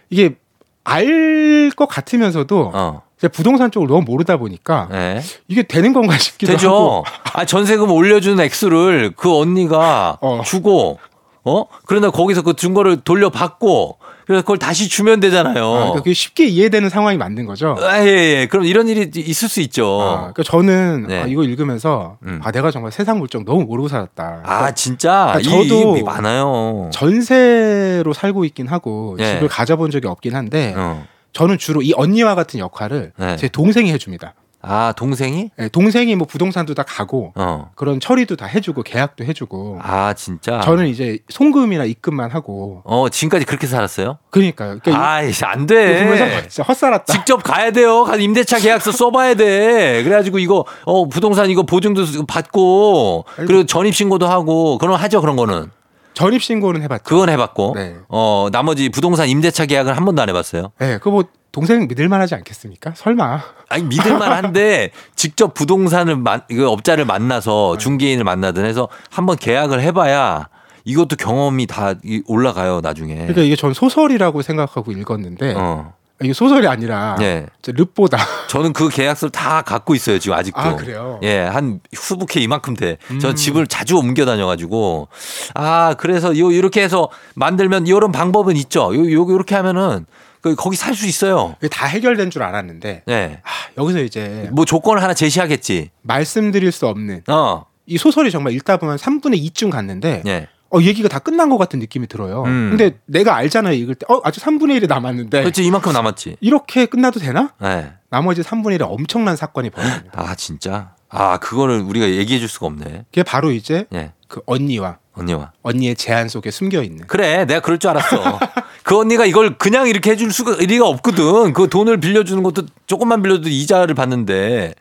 이게 알 것 같으면서도 어. 부동산 쪽을 너무 모르다 보니까 네. 이게 되는 건가 싶기도 되죠. 하고 아, 전세금 올려준 액수를 그 언니가 주고, 어? 그러다 거기서 그 준 거를 돌려받고, 그래서 그걸 다시 주면 되잖아요. 아, 그러니까 그게 쉽게 이해되는 상황이 만든 거죠. 아, 예, 예. 그럼 이런 일이 있을 수 있죠. 아, 그러니까 저는 네. 아, 이거 읽으면서 아 내가 정말 세상 물정 너무 모르고 살았다. 아, 진짜? 그러니까 이- 저도 이게 많아요. 전세로 살고 있긴 하고 예. 집을 가져본 적이 없긴 한데 어. 저는 주로 이 언니와 같은 역할을 네. 제 동생이 해줍니다. 아, 동생이? 네, 동생이 뭐 부동산도 다 가고 어. 그런 처리도 다 해주고 계약도 해주고 아, 진짜? 저는 이제 송금이나 입금만 하고 어, 지금까지 그렇게 살았어요? 그러니까요. 그러니까 아이, 안 돼. 진짜 헛살았다. 직접 가야 돼요. 가서 임대차 계약서 써봐야 돼. 그래가지고 이거, 어, 부동산 이거 보증도 받고, 그리고 전입 신고도 하고, 그럼 하죠, 그런 거는. 전입 신고는 해봤죠. 그건 해봤고, 네. 어, 나머지 부동산 임대차 계약은 한 번도 안 해봤어요. 네, 그거 뭐 동생 믿을만하지 않겠습니까? 설마. 아니 믿을만 한데 직접 부동산을 만, 이거 업자를 만나서 중개인을 만나든 해서 한번 계약을 해봐야 이것도 경험이 다 이- 올라가요 나중에. 그러니까 이게 전 소설이라고 생각하고 읽었는데 어. 이게 소설이 아니라 예. 저 릅보다 저는 그 계약서를 다 갖고 있어요 지금 아직도. 아, 그래요? 예, 한 후부케 이만큼 돼. 음. 전 집을 자주 옮겨 다녀가지고 아 그래서 요 이렇게 해서 만들면 이런 방법은 있죠. 요, 요 이렇게 하면은 그 거기 살 수 있어요. 이게 다 해결된 줄 알았는데 예. 여기서 이제 뭐 조건을 하나 제시하겠지. 말씀드릴 수 없는 어. 이 소설이 정말 읽다 보면 3분의 2쯤 갔는데 예. 어 얘기가 다 끝난 것 같은 느낌이 들어요. 음. 근데 내가 알잖아요 읽을 때 어 아직 3분의 1이 남았는데 그렇지 이만큼 남았지. 이렇게 끝나도 되나? 예. 나머지 3분의 1에 엄청난 사건이 벌어집니다. 아 진짜. 아 그거를 우리가 얘기해 줄 수가 없네. 그게 바로 이제 예. 그 언니와 언니와. 언니의 제안 속에 숨겨 있는 그래, 내가 그럴 줄 알았어. 그 언니가 이걸 그냥 이렇게 해줄 수가 리가 없거든. 그 돈을 빌려주는 것도 조금만 빌려도 이자를 받는데.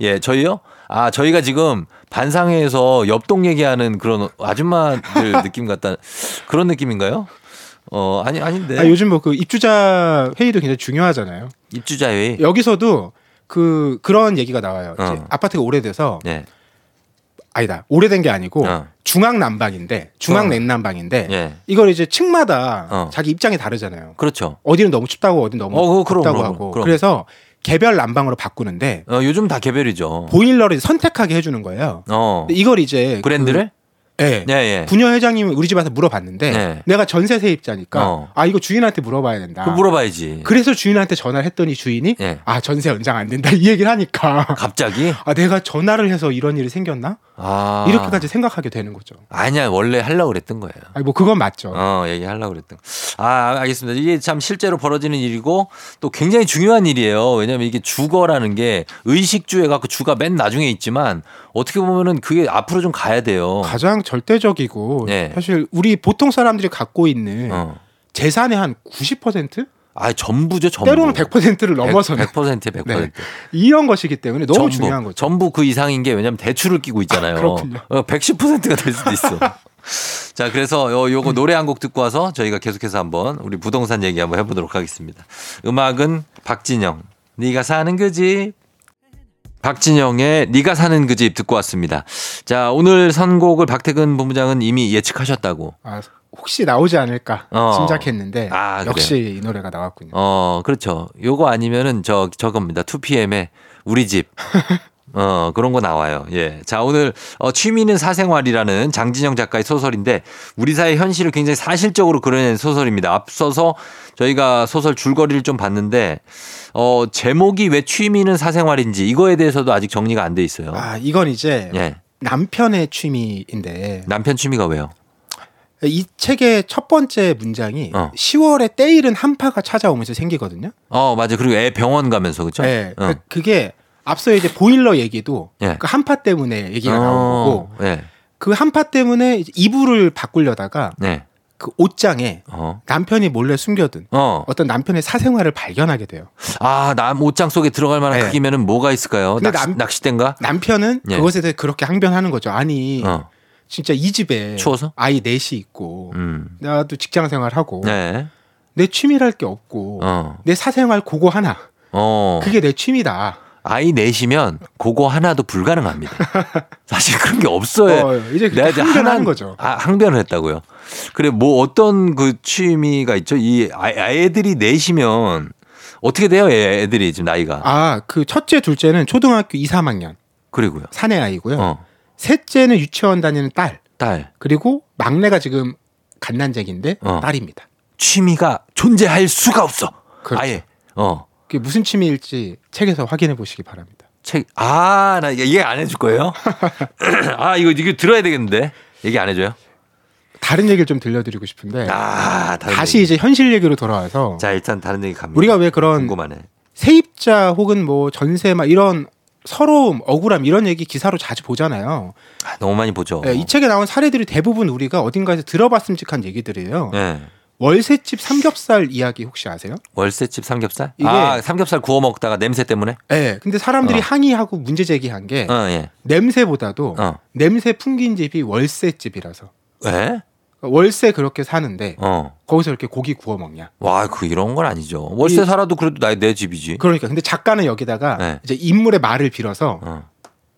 예, 저희요? 아, 저희가 지금 반상회에서 옆동 얘기하는 그런 아줌마들 느낌 같다. 그런 느낌인가요? 어, 아니, 아닌데. 아, 요즘 뭐 그 입주자 회의도 굉장히 중요하잖아요. 입주자 회의. 여기서도 그 그런 얘기가 나와요. 어. 아파트가 오래돼서 네. 아니다 오래된 게 아니고 어. 중앙 난방인데 중앙 어. 냉난방인데 예. 이걸 이제 층마다 어. 자기 입장이 다르잖아요. 그렇죠. 어디는 너무 춥다고 어디는 너무 어, 그럼, 덥다고 그럼, 하고 그럼. 그래서 개별 난방으로 바꾸는데 어, 요즘 다 개별이죠. 보일러를 선택하게 해주는 거예요. 어. 이걸 이제 브랜드를? 그, 예. 예, 예. 부녀 회장님이 우리 집한테 물어봤는데 네. 내가 전세 세입자니까 어. 아 이거 주인한테 물어봐야 된다. 그 물어봐야지. 그래서 주인한테 전화를 했더니 주인이 예. 아 전세 연장 안 된다 이 얘기를 하니까 갑자기? 아 내가 전화를 해서 이런 일이 생겼나 아. 이렇게까지 생각하게 되는 거죠. 아니야, 원래 하려고 그랬던 거예요. 아니 뭐 그건 맞죠. 어, 얘기하려고 그랬던. 거. 아, 알겠습니다. 이게 참 실제로 벌어지는 일이고 또 굉장히 중요한 일이에요. 왜냐면 이게 주거라는 게 의식주에 갖고 주가 맨 나중에 있지만 어떻게 보면은 그게 앞으로 좀 가야 돼요. 가장 절대적이고 네. 사실 우리 보통 사람들이 갖고 있는 어. 재산의 한 90%? 아, 전부죠, 전부. 때로는 100%를 넘어서는 100%, 100%. 네. 이런 것이기 때문에 너무 전부, 중요한 거죠. 전부 그 이상인 게 왜냐면 대출을 끼고 있잖아요. 그렇군요. 어, 110%가 될 수도 있어. 자, 그래서 요, 요거 노래 한 곡 듣고 와서 저희가 계속해서 한번 우리 부동산 얘기 한번 해보도록 하겠습니다. 음악은 박진영, 네가 사는 그 집. 박진영의 네가 사는 그 집 듣고 왔습니다. 자, 오늘 선곡을 박태근 본부장은 이미 예측하셨다고. 아, 혹시 나오지 않을까 어. 짐작했는데 아, 그래요? 역시 이 노래가 나왔군요. 어, 그렇죠. 요거 아니면은 저, 저겁니다. 2PM의 우리 집. 어, 그런 거 나와요. 예. 자, 오늘, 어, 취미는 사생활이라는 장진영 작가의 소설인데, 우리 사회 현실을 굉장히 사실적으로 그려낸 소설입니다. 앞서서 저희가 소설 줄거리를 좀 봤는데, 어, 제목이 왜 취미는 사생활인지, 이거에 대해서도 아직 정리가 안 돼 있어요. 아 이건 이제 예. 남편의 취미인데 남편 취미가 왜요? 이 책의 첫 번째 문장이 어. 10월에 때일은 한파가 찾아오면서 생기거든요. 어, 맞아. 그리고 애 병원 가면서, 그죠? 네, 어. 그게 앞서 이제 보일러 얘기도 예. 그 한파 때문에 얘기가 나온 거고 어, 예. 그 한파 때문에 이불을 바꾸려다가 네. 그 옷장에 어. 남편이 몰래 숨겨둔 어. 어떤 남편의 사생활을 발견하게 돼요. 아, 남 옷장 속에 들어갈 만한 네. 크기면은 뭐가 있을까요? 낚시, 남- 낚싯대인가? 남편은 예. 그것에 대해 그렇게 항변하는 거죠. 아니 어. 진짜 이 집에 추워서? 아이 넷이 있고 음. 나도 직장 생활하고 네. 내 취미랄 게 없고 어. 내 사생활 그거 하나 어. 그게 내 취미다. 아이 내시면 그거 하나도 불가능합니다. 사실 그런 게 없어요. 어, 이제 그렇게 이제 하나- 거죠. 아, 항변을 했다고요. 그래 뭐 어떤 그 취미가 있죠? 이 아- 아이들이 내시면 어떻게 돼요? 애- 애들이 지금 나이가. 아, 그 첫째, 둘째는 초등학교 2, 3학년 그리고요. 사내 아이고요. 어. 셋째는 유치원 다니는 딸. 딸. 그리고 막내가 지금 갓난쟁인데 어. 딸입니다. 취미가 존재할 수가 없어. 그렇죠. 아예. 어. 그게 무슨 취미일지 책에서 확인해 보시기 바랍니다. 책, 아, 나 얘기 안 해줄 거예요? 아, 이거, 이거 들어야 되겠는데. 얘기 안 해줘요? 다른 얘기를 좀 들려드리고 싶은데 아, 다시 이제 현실 얘기로 돌아와서 자, 일단 다른 얘기 갑니다. 우리가 왜 그런 궁금하네. 세입자 혹은 뭐 전세 막 이런 서러움, 억울함 이런 얘기 기사로 자주 보잖아요. 아, 너무 많이 보죠. 예, 이 책에 나온 사례들이 대부분 우리가 어딘가에서 들어봤음직한 얘기들이에요. 예. 월세집 삼겹살 이야기 혹시 아세요? 월세집 삼겹살? 이게- 아, 삼겹살 구워 먹다가 냄새 때문에? 예. 근데 사람들이 어. 항의하고 문제 제기한 게 어, 예. 냄새보다도 어. 냄새 풍긴 집이 월세집이라서 예? 월세 그렇게 사는데 어. 거기서 이렇게 고기 구워 먹냐. 와, 그 이런 건 아니죠. 월세 이- 살아도 그래도 나, 내 집이지. 그러니까 근데 작가는 여기다가 네. 이제 인물의 말을 빌어서 어.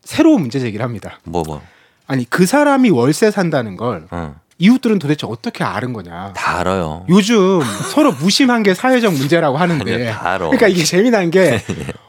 새로운 문제 제기를 합니다. 뭐, 뭐. 아니 그 사람이 월세 산다는 걸 어. 이웃들은 도대체 어떻게 아는 거냐. 다 알아요. 요즘 서로 무심한 게 사회적 문제라고 하는데. 다 알아. 그러니까 이게 재미난 게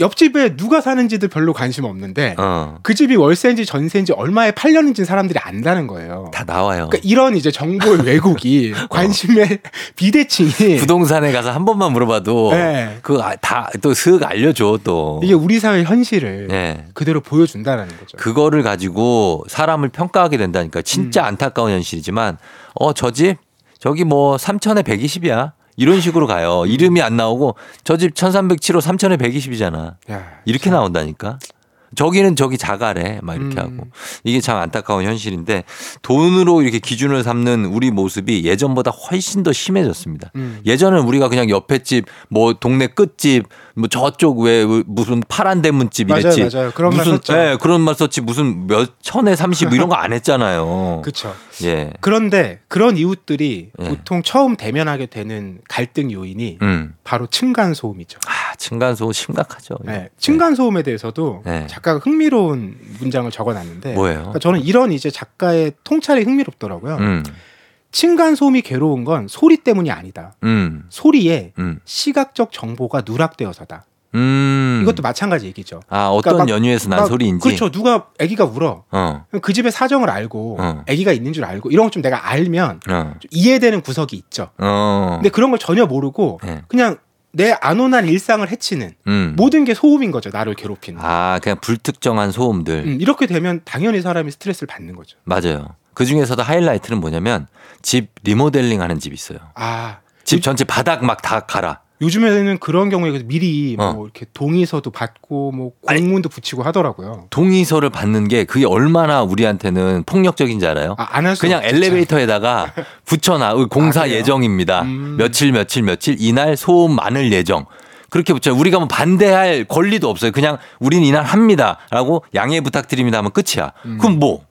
옆집에 누가 사는지도 별로 관심 없는데 어. 그 집이 월세인지 전세인지 얼마에 팔렸는지 사람들이 안다는 거예요. 다 나와요. 그러니까 이런 이제 정보의 왜곡이 관심의 비대칭이 부동산에 가서 한 번만 물어봐도 네. 그거 아, 다또 슥 알려줘 또. 이게 우리 사회 현실을 예. 그대로 보여준다라는 거죠. 그거를 가지고 사람을 평가하게 된다니까 진짜 음. 안타까운 현실이지만 어 저 집 저기 뭐 3천에 120이야 이런 식으로 가요. 이름이 안 나오고 저 집 1307호 3천에 120이잖아. 야, 이렇게 나온다니까 저기는 저기 자가래 막 이렇게 음. 하고 이게 참 안타까운 현실인데 돈으로 이렇게 기준을 삼는 우리 모습이 예전보다 훨씬 더 심해졌습니다. 음. 예전은 우리가 그냥 옆에 집, 뭐 동네 끝집, 뭐 저쪽 왜 무슨 파란 대문집 맞아요, 이랬지. 맞아요. 그런 말 무슨 썼죠. 예, 그런 말 썼지 무슨 몇 천에 삼십 뭐 이런 거 안 했잖아요. 그렇죠. 예. 그런데 그런 이웃들이 예. 보통 처음 대면하게 되는 갈등 요인이 음. 바로 층간 소음이죠. 아, 층간소음 심각하죠. 네, 층간 소음에 대해서도 네. 작가가 흥미로운 문장을 적어놨는데 뭐예요? 그러니까 저는 이런 이제 작가의 통찰이 흥미롭더라고요. 음. 층간 소음이 괴로운 건 소리 때문이 아니다. 음. 소리에 음. 시각적 정보가 누락되어서다. 음. 이것도 마찬가지 얘기죠. 아, 어떤 그러니까 막- 연유에서 난 막 소리인지. 그렇죠. 누가 아기가 울어. 어. 그 집의 사정을 알고 어. 아기가 있는 줄 알고 이런 거좀 내가 알면 어. 좀 이해되는 구석이 있죠. 어. 근데 그런 걸 전혀 모르고 네. 그냥 내 안온한 일상을 해치는 음. 모든 게 소음인 거죠. 나를 괴롭히는. 아, 그냥 불특정한 소음들. 음, 이렇게 되면 당연히 사람이 스트레스를 받는 거죠. 맞아요. 그 중에서도 하이라이트는 뭐냐면 집 리모델링 하는 집 있어요. 아 집 전체 바닥 막 다 갈아. 요즘에는 그런 경우에 미리 어. 뭐 이렇게 동의서도 받고 뭐 공문도 붙이고 하더라고요. 동의서를 받는 게 그게 얼마나 우리한테는 폭력적인지 알아요? 안할수 그냥 없죠. 엘리베이터에다가 붙여놔. 어, 공사 아? 예정입니다. 음. 며칠 며칠 며칠 이날 소음 많을 예정. 그렇게 붙여요. 우리가 뭐 반대할 권리도 없어요. 그냥 우린 이날 합니다라고 양해 부탁드립니다 하면 끝이야. 음. 그럼 뭐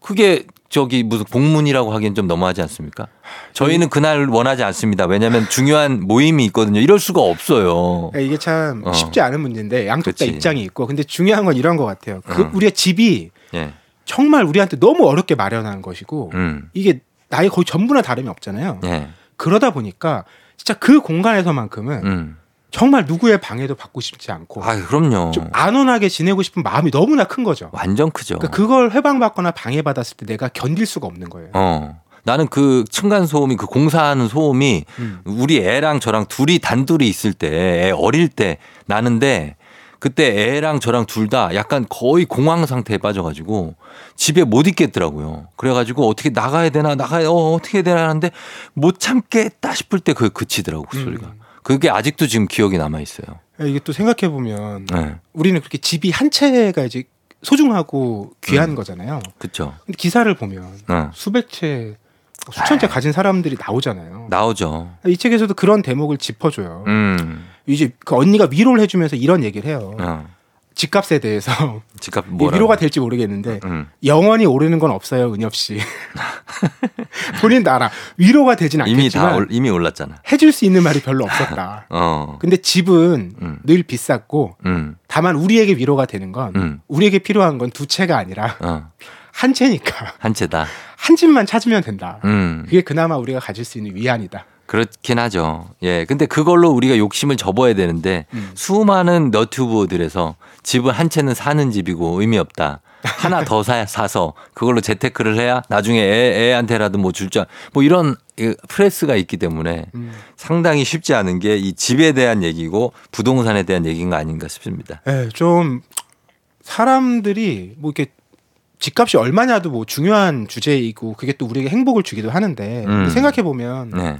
그게 저기 무슨 공문이라고 하기엔 좀 너무하지 않습니까? 저희는 그날 원하지 않습니다. 왜냐하면 중요한 모임이 있거든요. 이럴 수가 없어요. 예, 이게 참 어. 쉽지 않은 문제인데 양쪽 다 그치. 입장이 있고 근데 중요한 건 이런 것 같아요. 그 음. 우리의 집이 예. 정말 우리한테 너무 어렵게 마련한 것이고 음. 이게 나의 거의 전부나 다름이 없잖아요. 예. 그러다 보니까 진짜 그 공간에서만큼은 음. 정말 누구의 방해도 받고 싶지 않고 아, 그럼요. 좀 안온하게 지내고 싶은 마음이 너무나 큰 거죠. 완전 크죠. 그러니까 그걸 회방받거나 방해받았을 때 내가 견딜 수가 없는 거예요. 어. 나는 그 층간 소음이 그 공사하는 소음이 음. 우리 애랑 저랑 둘이 단둘이 있을 때 애 어릴 때 나는데 그때 애랑 저랑 둘 다 약간 거의 공황 상태에 빠져가지고 집에 못 있겠더라고요. 그래가지고 어떻게 나가야 되나 나가야 어 어떻게 해야 되나 하는데 못 참겠다 싶을 때 그게 그치더라고 그 소리가. 음. 그게 아직도 지금 기억이 남아 있어요. 이게 또 생각해 보면 네, 우리는 그렇게 집이 한 채가 이제 소중하고 귀한 거잖아요. 그렇죠. 근데 기사를 보면 어. 수백 채, 수천 채 가진 사람들이 나오잖아요. 나오죠. 이 책에서도 그런 대목을 짚어줘요. 음, 이제 그 언니가 위로를 해주면서 이런 얘기를 해요. 어. 집값에 대해서 집값 뭐라? 위로가 될지 모르겠는데 음. 영원히 오르는 건 없어요, 은엽 씨. 본인도 알아. 위로가 되진 않겠지만 다 올- 이미 올랐잖아. 해줄 수 있는 말이 별로 없었다. 어. 근데 집은 늘 비쌌고 음. 다만 우리에게 위로가 되는 건 음. 우리에게 필요한 건 두 채가 아니라 어. 한 채니까 한 채다. 한 집만 찾으면 된다. 음. 그게 그나마 우리가 가질 수 있는 위안이다. 그렇긴 하죠. 예. 근데 그걸로 우리가 욕심을 접어야 되는데 음. 수많은 너튜브들에서 집은 한 채는 사는 집이고 의미 없다. 하나 더 사, 사서 그걸로 재테크를 해야 나중에 애, 애한테라도 뭐 줄자 뭐 이런 이 프레스가 있기 때문에 음. 상당히 쉽지 않은 게 이 집에 대한 얘기고 부동산에 대한 얘기인 거 아닌가 싶습니다. 예, 좀 사람들이 뭐 이렇게 집값이 얼마냐도 뭐 중요한 주제이고 그게 또 우리에게 행복을 주기도 하는데 음. 생각해 보면 네.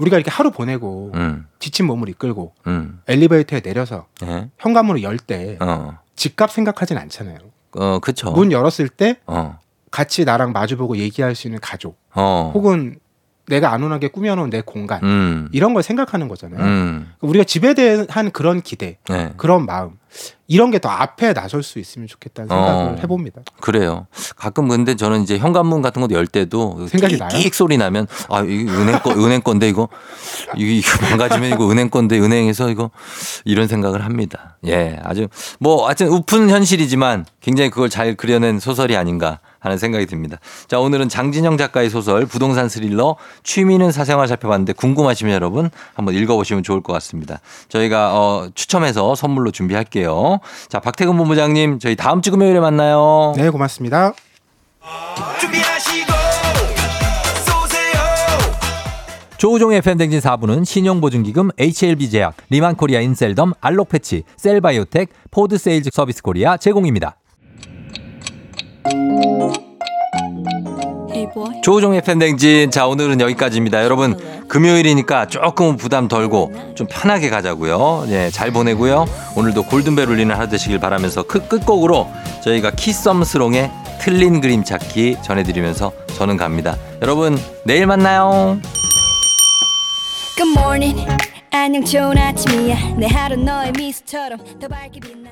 우리가 이렇게 하루 보내고 음. 지친 몸을 이끌고 음. 엘리베이터에 내려서 네. 현관문을 열때 어. 집값 생각하진 않잖아요. 어, 그쵸. 문 열었을 때 어. 같이 나랑 마주보고 얘기할 수 있는 가족 어. 혹은 내가 안온하게 꾸며놓은 내 공간 음. 이런 걸 생각하는 거잖아요. 음. 우리가 집에 대한 그런 기대, 네. 그런 마음 이런 게 더 앞에 나설 수 있으면 좋겠다는 생각을 어. 해봅니다. 그래요. 가끔 근데 저는 이제 현관문 같은 것도 열 때도 생각이 끽, 나요? 끽 소리 나면 아, 이거 은행 거 은행 건데 이거 이거, 이거 망가지면 이거 은행 건데 은행에서 이거 이런 생각을 합니다. 예, 아주 뭐 하여튼 웃픈 현실이지만 굉장히 그걸 잘 그려낸 소설이 아닌가 하는 생각이 듭니다. 자, 오늘은 장진영 작가의 소설 부동산 스릴러 취미는 사생활 살펴봤는데 궁금하시면 여러분 한번 읽어보시면 좋을 것 같습니다. 저희가 어, 추첨해서 선물로 준비할게요. 자, 박태근 본부장님 저희 다음 주 금요일에 만나요. 네, 고맙습니다. 준비하시고 조우종의 펨댕진 4부는 신용보증기금 HLB제약, 리만코리아 인셀덤, 알록패치, 셀바이오텍, 포드세일즈 서비스 코리아 제공입니다. 조우종의 팬댕진. 자, 오늘은 여기까지입니다. 여러분, 금요일이니까 조금 부담 덜고 좀 편하게 가자고요. 예, 잘 보내고요. 오늘도 골든벨 울리는 하루 되시길 바라면서 끝, 끝곡으로 저희가 키썸스롱의 틀린 그림 찾기 전해드리면서 저는 갑니다. 여러분, 내일 만나요. Good morning 안녕 좋은 아침이야 내 하루 너의 미소처럼 더 밝게 빛나